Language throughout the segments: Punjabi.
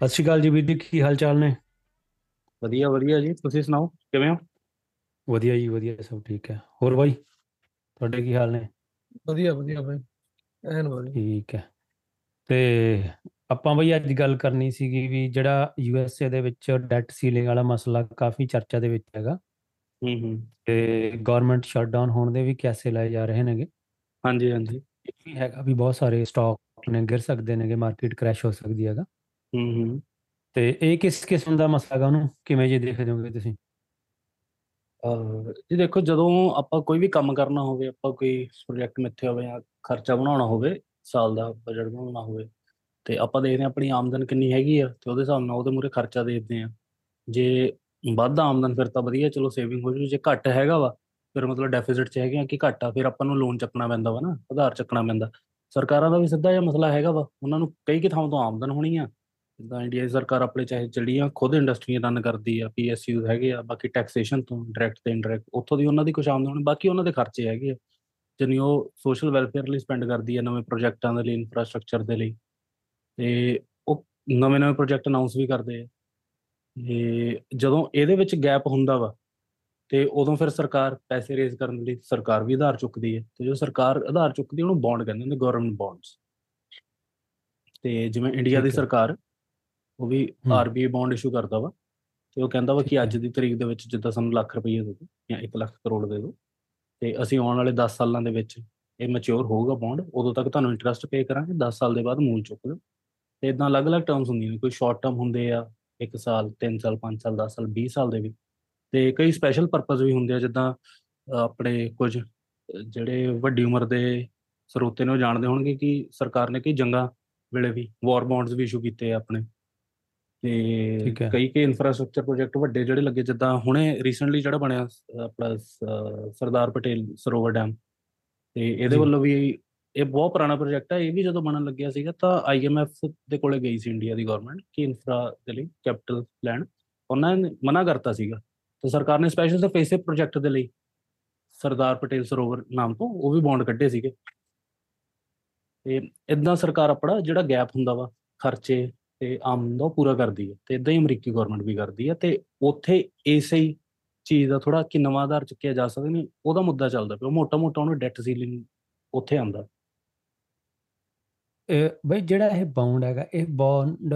ਸਤਿ ਸ਼੍ਰੀ ਅਕਾਲ ਜੀ ਵੀਰ ਜੀ ਕੀ ਹਾਲ ਚਾਲ ਨੇ? ਵਧੀਆ ਵਧੀਆ ਜੀ। ਤੁਸੀਂ ਸੁਣਾਓ ਕਿਵੇਂ ਹੋ? ਵਧੀਆ ਜੀ ਵਧੀਆ ਸਭ ਠੀਕ ਹੈ। ਹੋਰ ਬਾਈ ਤੁਹਾਡੇ ਕੀ ਹਾਲ ਨੇ? ਵਧੀਆ ਵਧੀਆ ਬਾਈ। ਐਨ ਵਧੀਆ ਠੀਕ ਹੈ। ਤੇ ਆਪਾਂ ਬਈ ਅੱਜ ਗੱਲ ਕਰਨੀ ਸੀਗੀ ਵੀ ਜਿਹੜਾ ਯੂ ਐਸ ਏ ਦੇ ਵਿੱਚ ਡੈਟ ਸੀਲਿੰਗ ਵਾਲਾ ਮਸਲਾ ਕਾਫੀ ਚਰਚਾ ਦੇ ਵਿੱਚ ਹੈਗਾ। ਹੂੰ ਹੂੰ। ਤੇ ਗਵਰਨਮੈਂਟ ਸ਼ਟਡਾਊਨ ਹੋਣ ਦੇ ਵੀ ਕਿਆਸੇ ਲਾਏ ਜਾ ਰਹੇ ਨੇਗੇ। ਹਾਂਜੀ ਹਾਂਜੀ। ਇਹ ਵੀ ਹੈਗਾ ਵੀ ਬਹੁਤ ਸਾਰੇ ਸਟਾਕ ਨੇ ਗਿਰ ਸਕਦੇ ਨੇਗੇ ਮਾਰਕੀਟ ਕ੍ਰੈਸ਼ ਹੋ ਸਕਦੀ ਹੈਗਾ। ਹੂੰ ਹੂੰ। ਤੇ ਇਹ ਕਿਸ ਕਿਸਮ ਦਾ ਮਸਲਾ ਹੈਗਾ ਉਹਨੂੰ? ਕਿਵੇਂ ਜੀ ਦੇਖਦੇ ਹੋਗੇ ਤੁਸੀਂ? ਅਹ ਜੀ ਦੇਖੋ ਜਦੋਂ ਆਪਾਂ ਕੋਈ ਵੀ ਕੰਮ ਕਰਨਾ ਹੋਵੇ ਆਪਾਂ ਕੋਈ ਪ੍ਰੋਜੈਕਟ ਮਿੱਥੇ ਹੋਵੇ ਜਾਂ ਖਰਚਾ ਬਣਾਉਣਾ ਹੋਵੇ ਸਾਲ ਦਾ ਬਜਟ ਬਣਾਉਣਾ ਹੋਵੇ ਤੇ ਆਪਾਂ ਦੇਖਦੇ ਹਾਂ ਆਪਣੀ ਆਮਦਨ ਕਿੰਨੀ ਹੈਗੀ ਆ ਤੇ ਉਹਦੇ ਹਿਸਾਬ ਨਾਲ ਉਹਦੇ ਮੂਰੇ ਖਰਚਾ ਦੇਖਦੇ ਆ ਜੇ ਵੱਧ ਆਮਦਨ ਫਿਰ ਤਾਂ ਵਧੀਆ ਚਲੋ ਸੇਵਿੰਗ ਹੋ ਜੂ ਜੇ ਘੱਟ ਹੈਗਾ ਵਾ ਫਿਰ ਮਤਲਬ ਡੈਫਿਸਿਟ 'ਚ ਹੈਗੇ ਆ ਕਿ ਘੱਟ ਆ ਫਿਰ ਆਪਾਂ ਨੂੰ ਲੋਨ ਚੱਕਣਾ ਪੈਂਦਾ ਵਾ ਨਾ ਉਧਾਰ ਚੱਕਣਾ ਪੈਂਦਾ। ਸਰਕਾਰਾਂ ਦਾ ਵੀ ਸਿੱਧਾ ਜਿਹਾ ਮਸਲਾ ਹੈਗਾ ਵਾ ਉਹਨਾਂ ਨੂੰ ਕਈ ਕਿ ਥਾਵਾਂ ਤੋਂ ਆਮਦਨ ਹੋਣੀ ਆ ਜਿੱਦਾਂ ਇੰਡੀਆ ਦੀ ਸਰਕਾਰ ਆਪਣੇ ਚਾਹੇ ਜਿਹੜੀਆਂ ਖੁਦ ਇੰਡਸਟਰੀਆਂ ਰਨ ਕਰਦੀ ਆ ਪੀਐਸਯੂ ਹੈਗੇ ਆ ਬਾਕੀ ਟੈਕਸੇਸ਼ਨ ਤੋਂ ਡਾਇਰੈਕਟ ਤੇ ਇਨਡਾਇਰੈਕਟ ਉੱਥੋਂ ਦੀ ਉਹਨਾਂ ਦੀ ਕੁਝ ਆਮਦਨ ਹੋਣੀ ਬਾਕੀ ਉਹਨਾਂ ਦੇ ਖਰਚੇ ਹੈਗੇ ਆ। ਜਿਨੀ ਉਹ ਸੋਸ਼ਲ ਵੈਲਫੇਅਰ ਲਈ ਸਪੈਂਡ ਕਰਦੀ ਆ ਨਵੇਂ ਪ੍ਰੋਜੈਕਟਾਂ ਦੇ ਲਈ ਇਨਫਰਾਸਟ੍ਰਕਚਰ ਦੇ ਲਈ। ਤੇ ਉਹ ਨਵੇਂ ਨਵੇਂ ਪ੍ਰੋਜੈਕਟ ਅਨਾਉਂਸ ਵੀ ਕਰਦੇ ਆ। ਤੇ ਜਦੋਂ ਇਹਦੇ ਵਿੱਚ ਗੈਪ ਹੁੰਦਾ ਵਾ ਤੇ ਉਦੋਂ ਫਿਰ ਸਰਕਾਰ ਪੈਸੇ ਰੇਜ਼ ਕਰਨ ਲਈ ਸਰਕਾਰ ਵੀ ਆਧਾਰ ਚੁੱਕਦੀ ਹੈ ਤੇ ਜੋ ਸਰਕਾਰ ਆਧਾਰ ਚੁੱਕਦੀ ਉਹਨੂੰ ਬੌਂਡ ਕਹਿੰਦੇ ਨੇ ਗਵਰਨਮੈਂਟ ਬੌਂਡਸ ਤੇ ਜਿਵੇਂ ਇੰਡੀਆ ਦੀ। ਸਰਕਾਰ ਉਹ ਵੀ। ਆਰਬੀਆਈ ਬੌਂਡ ਇਸ਼ੂ ਕਰਦਾ ਵਾ ਤੇ ਉਹ ਕਹਿੰਦਾ ਵਾ ਕਿ। ਅੱਜ ਦੀ ਤਰੀਕ ਦੇ ਵਿੱਚ ਜਿੱਦਾਂ ਸਾਨੂੰ ਲੱਖ ਰੁਪਏ ਦੇ ਦਿਓ ਜਾਂ 1 ਲੱਖ ਕਰੋੜ ਦੇ ਦਿਓ ਤੇ ਅਸੀਂ ਆਉਣ ਵਾਲੇ 10 ਸਾਲਾਂ ਦੇ ਵਿੱਚ ਇਹ ਮੈਚੁਰ ਹੋਊਗਾ ਬੌਂਡ ਉਦੋਂ ਤੱਕ ਤੁਹਾਨੂੰ ਇੰਟਰਸਟ ਪੇ ਕਰਾਂਗੇ 10 ਸਾਲ ਦੇ ਬਾਅਦ ਮੂਲ ਚੁੱਕ ਲਓ ਤੇ ਇਦਾਂ ਅਲੱਗ-ਅਲੱਗ ਟਰਮਸ ਹੁੰਦੀਆਂ ਨੇ ਕੋਈ ਸ਼ਾਰਟ ਟਰਮ ਹੁੰਦੇ ਆ 1 ਸਾਲ 3 ਸਾਲ 5 ਸਾਲ 10 ਸਾਲ 20 ਸਾਲ ਦੇ ਵੀ ਤੇ ਕਈ ਸਪੈਸ਼ਲ ਪਰਪਸ ਵੀ ਹੁੰਦੇ ਆ ਜਿੱਦਾਂ ਆਪਣੇ ਕੁਝ ਜਿਹੜੇ ਵੱਡੀ ਉਮਰ ਦੇ ਸਰੋਤੇ ਨੇ ਉਹ ਜਾਣਦੇ ਹੋਣਗੇ ਕਿ ਸਰਕਾਰ ਨੇ ਕਈ ਜੰਗਾਂ ਵੇਲੇ ਵੀ ਵਾਰ ਬੌਂਡਸ ਵੀ ਇਸ਼ੂ ਕੀਤੇ ਆ ਆਪਣੇ ਤੇ। ਕਈ ਕਈ ਇਨਫਰਾਸਟ੍ਰਕਚਰ ਪ੍ਰੋਜੈਕਟ ਵੱਡੇ ਜਿਹੜੇ ਲੱਗੇ ਜਿੱਦਾਂ ਹੁਣੇ ਰੀਸੈਂਟਲੀ ਜਿਹੜਾ ਬਣਿਆ ਆਪਣਾ ਸਰਦਾਰ ਪਟੇਲ ਸਰੋਵਰ ਡੈਮ ਤੇ ਇਹਦੇ। ਵੱਲੋਂ ਵੀ ਇਹ ਬਹੁਤ ਪੁਰਾਣਾ ਪ੍ਰੋਜੈਕਟ ਹੈ ਇਹ ਵੀ ਜਦੋਂ ਬਣਨ ਲੱਗਿਆ ਸੀਗਾ ਤਾਂ ਆਈਐਮਐਫ ਦੇ ਕੋਲੇ ਗਈ ਸੀ ਇੰਡੀਆ ਦੀ ਗਵਰਨਮੈਂਟ ਕਿ ਇਨਫਰਾ ਦੇ ਲਈ ਕੈਪੀਟਲ ਪਲਾਨ ਉਹਨਾਂ ਨੇ ਮਨਾ ਕਰਤਾ ਸੀਗਾ ਤੇ ਸਰਕਾਰ ਨੇ ਸਪੈਸ਼ਲ ਸਿਰਫ ਇਸੇ ਪ੍ਰੋਜੈਕਟ ਦੇ ਲਈ ਸਰਦਾਰ ਪਟੇਲ ਸਰੋਵਰ ਨਾਮ ਤੋਂ ਉਹ ਵੀ ਬੌਂਡ ਕੱਢੇ ਸੀਗੇ ਤੇ ਇਦਾਂ ਸਰਕਾਰ ਆਪਣਾ ਜਿਹੜਾ ਗੈਪ ਹੁੰਦਾ ਵਾ ਖਰਚੇ ਤੇ ਆਮਦਨ ਦਾ ਉਹ ਪੂਰਾ ਕਰਦੀ ਹੈ ਤੇ ਇਦਾਂ ਹੀ ਅਮਰੀਕੀ ਗਵਰਨਮੈਂਟ ਵੀ ਕਰਦੀ ਹੈ ਤੇ ਉੱਥੇ ਇਸੇ ਹੀ ਚੀਜ਼ ਦਾ ਥੋੜਾ ਕਿ ਨਵਾਂ ਆਧਾਰ ਚੁੱਕਿਆ ਜਾ ਸਕਦਾ ਨਹੀਂ ਉਹਦਾ ਮੁੱਦਾ ਚੱਲਦਾ ਪਿਆ ਮੋਟਾ ਮੋਟਾ ਉਹਨੂੰ ਡੈਟ ਸੀਲਿੰਗ ਉੱਥੇ ਆਂਦਾ ਇਹ ਬਈ ਜਿਹੜਾ ਇਹ ਬੌਂਡ ਹੈਗਾ ਇਹ ਬੌਂਡ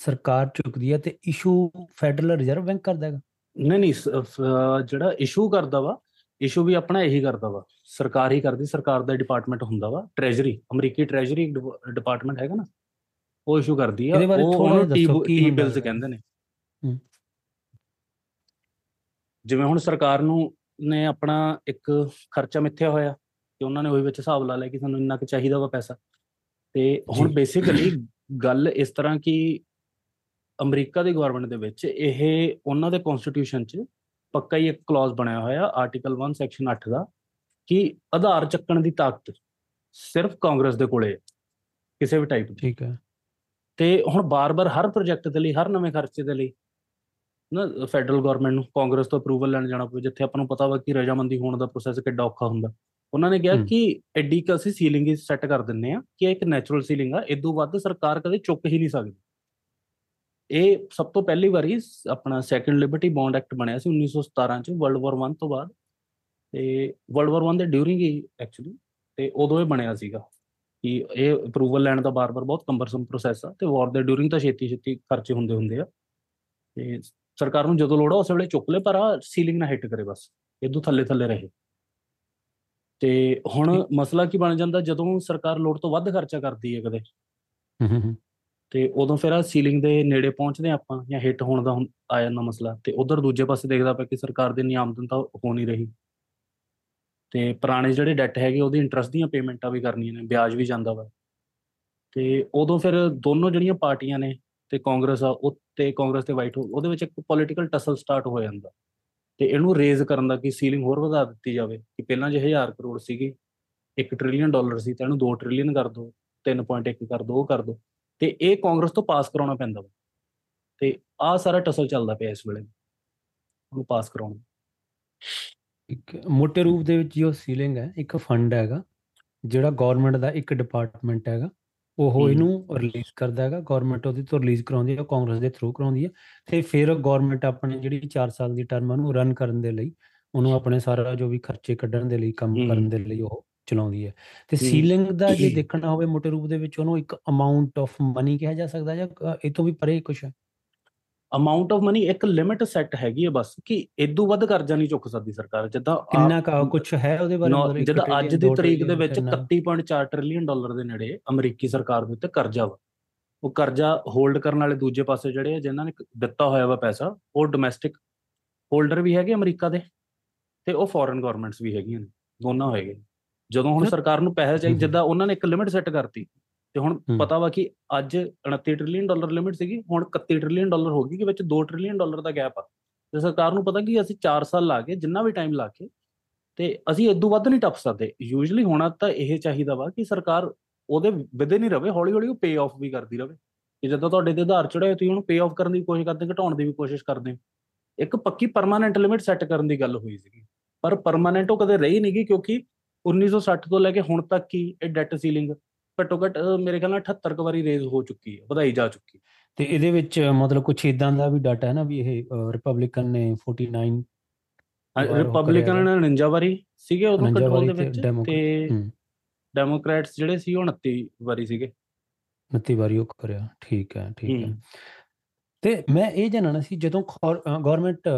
ਸਰਕਾਰ ਚੁੱਕਦੀ ਹੈ ਤੇ ਇਸ਼ੂ ਫੈਡਰਲ ਰਿਜ਼ਰਵ ਬੈਂਕ ਕਰਦਾ ਹੈਗਾ? ਨਹੀਂ ਨਹੀਂ ਜਿਹੜਾ ਇਸ਼ੂ ਕਰਦਾ ਵਾ ਇਸ਼ੂ ਵੀ ਆਪਣਾ ਇਹੀ ਕਰਦਾ ਵਾ ਸਰਕਾਰ ਹੀ ਕਰਦੀ ਸਰਕਾਰ ਦਾ ਡਿਪਾਰਟਮੈਂਟ ਹੁੰਦਾ ਵਾ ਟ੍ਰੈਜਰੀ ਅਮਰੀਕੀ ਟ੍ਰੈਜਰੀ ਡਿਪਾਰਟਮੈਂਟ ਹੈਗਾ ਨਾ। ਉਹ ਇਸ਼ੂ ਕਰਦੀ ਆ ਉਹ ਉਹਨੂੰ ਟੀ ਕੀ ਬਿਲਸ? ਕਹਿੰਦੇ ਨੇ। ਜਿਵੇਂ ਹੁਣ ਸਰਕਾਰ ਨੂੰ ਨੇ ਆਪਣਾ ਇੱਕ ਖਰਚਾ ਮਿੱਥਿਆ ਹੋਇਆ ਤੇ ਉਹਨਾਂ ਨੇ ਉਹੀ ਵਿੱਚ ਹਿਸਾਬ ਲਾ ਲਿਆ ਕਿ ਸਾਨੂੰ ਇੰਨਾ ਕੁ ਚਾਹੀਦਾ ਵਾ ਪੈਸਾ ਤੇ ਹੁਣ। ਬੇਸਿਕਲੀ ਗੱਲ ਇਸ ਤਰ੍ਹਾਂ ਕਿ ਅਮਰੀਕਾ ਦੀ ਗਵਰਨਮੈਂਟ ਦੇ ਵਿੱਚ ਇਹ ਉਹਨਾਂ ਦੇ ਕਨਸਟੀਟਿਊਸ਼ਨ 'ਚ ਪੱਕਾ ਹੀ ਇੱਕ ਕਲੌਜ਼ ਬਣਿਆ ਹੋਇਆ ਆਰਟੀਕਲ 1 ਸੈਕਸ਼ਨ 8 ਦਾ ਕਿ ਆਧਾਰ ਚੱਕਣ ਦੀ ਤਾਕਤ ਸਿਰਫ ਕਾਂਗਰਸ ਦੇ ਕੋਲੇ ਹੈ ਕਿਸੇ ਵੀ ਟਾਈਪ ਦੀ ਠੀਕ ਹੈ ਤੇ ਹੁਣ ਬਾਰ-ਬਾਰ ਹਰ ਪ੍ਰੋਜੈਕਟ ਦੇ ਲਈ ਹਰ ਨਵੇਂ ਖਰਚੇ ਦੇ ਲਈ ਨਾ ਫੈਡਰਲ ਗਵਰਨਮੈਂਟ ਨੂੰ ਕਾਂਗਰਸ ਤੋਂ ਅਪਰੂਵਲ ਲੈਣ ਜਾਣਾ ਪਵੇ ਜਿੱਥੇ ਆਪਾਂ ਨੂੰ ਪਤਾ ਵਾ ਕਿ ਰਜਾਮੰਦੀ ਹੋਣ ਦਾ ਪ੍ਰੋਸੈਸ ਕਿੱਡਾ ਔਖਾ ਹੁੰਦਾ। ਉਹਨਾਂ ਨੇ ਕਿਹਾ। ਕਿ ਐਡੀ ਕੁ ਅਸੀਂ ਸੀਲਿੰਗ ਹੀ ਸੈੱਟ ਕਰ ਦਿੰਨੇ ਆ ਕਿ ਇਹ ਇੱਕ ਨੈਚੁਰਲ ਸੀਲਿੰਗ ਆ ਇਦੋਂ ਵੱਧ ਸਰਕਾਰ ਕਦੇ ਚੁੱਕ ਹੀ ਨਹੀਂ ਸਕਦੀ। ਇਹ ਸਭ ਤੋਂ ਪਹਿਲੀ ਵਾਰੀ ਆਪਣਾ ਸੈਕੰਡ ਲਿਬਰਟੀ ਬੌਂਡ ਐਕਟ ਬਣਿਆ ਸੀ 1917 ਚ ਵਰਲਡ ਵਾਰ 1 ਤੋਂ ਬਾਅਦ। ਤੇ ਵਰਲਡ ਵਾਰ 1 ਦੇ ਡਿਊਰਿੰਗ ਹੀ ਐਕਚੁਅਲੀ ਤੇ ਉਦੋਂ ਇਹ ਬਣਿਆ ਸੀਗਾ। ਕਿ ਇਹ ਅਪਰੂਵਲ ਲੈਣ ਦਾ ਬਾਰ-ਬਾਰ ਬਹੁਤ ਕੰਬਰਸਮ ਪ੍ਰੋਸੈਸ ਆ ਤੇ ਵਾਰ ਦੇ ਡਿਊਰਿੰਗ ਤਾਂ ਛੇਤੀ-ਛੇਤੀ ਖਰਚੇ ਹੁੰਦੇ ਹੁੰਦੇ ਆ। ਤੇ ਸਰਕਾਰ ਨੂੰ ਜਦੋਂ ਲੋੜ ਆ ਉਸ ਵੇਲੇ ਚੁੱਕ ਲੇ ਪਰ ਆ ਸੀਲਿੰਗ ਨਾ ਹਿੱਟ ਕਰੇ ਬਸ ਇਦੋਂ ਥੱਲੇ-ਥੱਲੇ ਰਹੇ। ਤੇ ਹੁਣ ਮਸਲਾ ਕੀ ਬਣ ਜਾਂਦਾ ਜਦੋਂ ਸਰਕਾਰ ਲੋੜ ਤੋਂ ਵੱਧ ਖਰਚਾ ਕਰਦੀ ਹੈ ਕਦੇ। ਤੇ ਉਦੋਂ ਫਿਰ ਆ ਸੀਲਿੰਗ ਦੇ ਨੇੜੇ ਪਹੁੰਚਦੇ ਆਪਾਂ ਜਾਂ ਹਿੱਟ ਹੋਣ ਦਾ ਆ ਜਾਂਦਾ ਮਸਲਾ। ਤੇ ਉਧਰ ਦੂਜੇ ਪਾਸੇ ਦੇਖਦਾ ਪਿਆ ਕਿ ਸਰਕਾਰ ਦੀ ਇੰਨੀ ਆਮਦਨ ਤਾਂ ਹੋ ਨਹੀਂ ਰਹੀ। ਤੇ ਪੁਰਾਣੇ ਜਿਹੜੇ ਡੈਟ ਹੈਗੇ ਉਹਦੀ ਇੰਟਰਸਟ ਦੀਆਂ ਪੇਮੈਂਟਾਂ ਵੀ ਕਰਨੀਆਂ ਨੇ, ਵਿਆਜ ਵੀ ਜਾਂਦਾ ਵਾ। ਤੇ ਉਦੋਂ ਫਿਰ ਦੋਨੋਂ ਜਿਹੜੀਆਂ ਪਾਰਟੀਆਂ ਨੇ ਤੇ ਕਾਂਗਰਸ ਆ, ਉਹ ਤੇ ਕਾਂਗਰਸ ਤੇ ਵਾਈਟ ਉਹਦੇ ਵਿੱਚ ਇੱਕ ਪੋਲੀਟੀਕਲ ਟਸਲ ਸਟਾਰਟ ਹੋ ਜਾਂਦਾ। ਤੇ ਇਹਨੂੰ ਰੇਜ਼ ਕਰਨ ਦਾ ਕਿ ਸੀਲਿੰਗ ਹੋਰ ਵਧਾ ਦਿੱਤੀ ਜਾਵੇ ਕਿ ਪਹਿਲਾਂ ਜੇ 1000 ਕਰੋੜ ਸੀਗੀ 1 ਟ੍ਰਿਲੀਅਨ ਡਾਲਰ ਸੀ ਤਾਂ ਇਹਨੂੰ 2 ਟ੍ਰਿਲੀਅਨ ਕਰ ਦਿਓ 3.1 ਕਰ ਦਿਓ ਉਹ ਕਰ ਦਿਓ ਤੇ ਇਹ ਕਾਂਗਰਸ ਤੋਂ ਪਾਸ ਕਰਾਉਣਾ ਪੈਂਦਾ ਵਾ। ਤੇ ਆਹ ਸਾਰਾ ਟਸਲ ਚੱਲਦਾ ਪਿਆ ਇਸ ਵੇਲੇ, ਉਹਨੂੰ ਪਾਸ ਕਰਾਉਣਾ। ਇੱਕ ਮੋٹے ਰੂਪ ਦੇ ਵਿੱਚ ਜੋ ਸੀਲਿੰਗ ਹੈ ਇੱਕ ਫੰਡ ਹੈਗਾ ਜਿਹੜਾ ਗਵਰਨਮੈਂਟ ਦਾ ਇੱਕ ਡਿਪਾਰਟਮੈਂਟ ਹੈਗਾ ਉਹ। ਇਹਨੂੰ ਰਿਲੀਜ਼ ਕਰਦਾ ਹੈਗਾ ਗਵਰਨਮੈਂਟ ਉਹਦੇ ਤੋਂ ਰਿਲੀਜ਼ ਕਰਾਉਂਦੀ ਹੈ ਕਾਂਗਰਸ ਦੇ ਥਰੂ ਕਰਾਉਂਦੀ ਹੈ ਤੇ ਫਿਰ ਗਵਰਨਮੈਂਟ ਆਪਣੇ ਜਿਹੜੀ 4 ਸਾਲ ਦੀ ਟਰਮ ਉਹਨੂੰ ਰਨ ਕਰਨ ਦੇ ਲਈ ਉਹਨੂੰ ਆਪਣੇ ਸਾਰਾ ਜੋ ਵੀ ਖਰਚੇ ਕੱਢਣ ਦੇ ਲਈ ਕੰਮ। ਕਰਨ ਦੇ ਲਈ ਉਹ ਚਲਾਉਂਦੀ ਹੈ ਤੇ। ਸੀਲਿੰਗ ਦਾ ਜੇ ਦੇਖਣਾ ਹੋਵੇ ਮੋਟੇ ਰੂਪ ਦੇ ਵਿੱਚ ਉਹਨੂੰ ਇੱਕ ਅਮਾਉਂਟ ਆਫ ਮਨੀ ਕਿਹਾ ਜਾ ਸਕਦਾ ਜਾਂ ਇਹ ਤੋਂ ਵੀ ਪਰੇ ਕੁਝ ਹੈ ਅਮਾਉਂਟ ਆਫ ਮਨੀ ਇੱਕ ਲਿਮਿਟ ਸੈੱਟ ਹੈਗੀ ਹੈ ਬਸ ਕਿ ਇਦੋਂ ਵੱਧ ਕਰਜ਼ਾ ਨਹੀਂ ਚੁੱਕ ਸਕਦੀ ਸਰਕਾਰ ਜਿੱਦਾਂ ਕਿੰਨਾ ਕਾ ਕੁਝ ਹੈ ਉਹਦੇ ਬਾਰੇ ਜਿੱਦਾਂ ਅੱਜ ਦੀ ਤਰੀਕ ਦੇ ਵਿੱਚ ਕਿੰਨਾ? 31.4 ਟ੍ਰਿਲੀਅਨ ਡਾਲਰ ਦੇ ਨੇੜੇ ਅਮਰੀਕੀ ਸਰਕਾਰ ਦੇ ਉੱਤੇ ਕਰਜ਼ਾ ਵਾ ਉਹ ਕਰਜ਼ਾ ਹੋਲਡ ਕਰਨ ਵਾਲੇ ਦੂਜੇ ਪਾਸੇ ਜਿਹੜੇ ਆ ਜਿਨ੍ਹਾਂ ਨੇ ਦਿੱਤਾ ਹੋਇਆ ਵਾ ਪੈਸਾ ਉਹ ਡੋਮੈਸਟਿਕ ਹੋਲਡਰ ਵੀ ਹੈਗੇ ਅਮਰੀਕਾ ਦੇ ਤੇ ਉਹ ਫੋਰਨ ਗਵਰਨਮੈਂਟਸ ਵੀ ਹੈਗੀਆਂ ਨੇ ਦੋਨਾਂ ਹੋਏਗੇ ਜਦੋਂ ਹੁਣ ਸਰਕਾਰ ਨੂੰ ਪੈਸੇ ਚਾਹੀਦੇ। ਜਿੱਦਾਂ ਉਹਨਾਂ ਨੇ ਇੱਕ ਲਿਮਿਟ ਸੈੱਟ ਕਰਤੀ ਤੇ ਹੁਣ। ਪਤਾ ਵਾ ਕਿ ਅੱਜ 29 ਟ੍ਰਿਲੀਅਨ ਡਾਲਰ ਲਿਮਿਟ ਸੀਗੀ ਹੁਣ 31 ਟ੍ਰਿਲੀਅਨ ਡਾਲਰ ਹੋ ਗਈ ਕਿ ਵਿੱਚ 2 ਟ੍ਰਿਲੀਅਨ ਡਾਲਰ ਦਾ ਗੈਪ ਆ ਤੇ ਸਰਕਾਰ ਨੂੰ ਪਤਾ ਕਿ ਅਸੀਂ 4 ਸਾਲ ਲਾ ਕੇ ਜਿੰਨਾ ਵੀ ਟਾਈਮ ਲਾ ਕੇ ਤੇ ਅਸੀਂ ਇਦੋਂ ਵੱਧ ਨਹੀਂ ਟੱਪ ਸਕਦੇ ਯੂਜੂਲੀ ਹੋਣਾ ਤਾਂ ਇਹ ਚਾਹੀਦਾ ਵਾ ਕਿ ਸਰਕਾਰ ਉਹਦੇ ਵਿਦੇ ਨਹੀਂ ਰਵੇ ਹੌਲੀ ਹੌਲੀ ਉਹ ਪੇ ਆਫ ਵੀ ਕਰਦੀ ਰਵੇ ਕਿ ਜਦੋਂ ਤੁਹਾਡੇ ਤੇ ਆਧਾਰ ਚੜਾਏ ਤੁਸੀਂ ਉਹਨੂੰ ਪੇ ਆਫ ਕਰਨ ਦੀ ਕੋਸ਼ਿਸ਼ ਕਰਦੇ ਘਟਾਉਣ ਦੀ ਵੀ ਕੋਸ਼ਿਸ਼ ਕਰਦੇ। ਇੱਕ ਪੱਕੀ ਪਰਮਾਨੈਂਟ ਲਿਮਿਟ ਸੈੱਟ ਕਰਨ ਦੀ ਗੱਲ ਹੋਈ ਸੀਗੀ ਪਰ ਪਰਮਾਨੈਂਟ ਉਹ ਕਦੇ ਰਹੀ ਨਹੀਂਗੀ ਕਿਉਂਕਿ 1960 ਤੋਂ ਲੈ ਕੇ ਹੁਣ ਤੱਕ ਹੀ ਇਹ ਡੈਟ ਸੀਲਿੰਗ ਘੱਟੋ ਘੱਟ ਮੇਰੇ ਖਿਆਲ ਨਾਲ 78 ਕੁ ਵਾਰੀ ਰੇਜ਼ ਹੋ ਚੁੱਕੀ ਹੈ ਵਧਾਈ ਜਾ ਚੁੱਕੀ ਹੈ ਤੇ ਇਹਦੇ ਵਿੱਚ ਮਤਲਬ ਕੁਝ ਇਦਾਂ ਦਾ ਵੀ ਡਾਟਾ ਹੈ ਨਾ ਵੀ ਇਹ ਰਿਪਬਲਿਕਨ ਨੇ 49 ਵਾਰ ਉਹ ਰਿਪਬਲਿਕਨ ਕਰਿਆ 49 ਵਾਰੀ ਸੀਗੇ ਉਦੋਂ 49 ਕੰਟਰੋਲ ਦੇ ਵਿੱਚ ਤੇ। ਡੈਮੋਕ੍ਰੈਟਸ ਜਿਹੜੇ ਸੀ ਉਹ 29 ਵਾਰੀ ਸੀਗੇ 29 ਵਾਰੀ ਉਹ ਕਰਿਆ ਠੀਕ ਹੈ ਠੀਕ ਹੈ। ਤੇ ਮੈਂ ਇਹ ਜਾਣਨਾ ਸੀ ਜਦੋਂ ਗਵਰਨਮੈਂਟ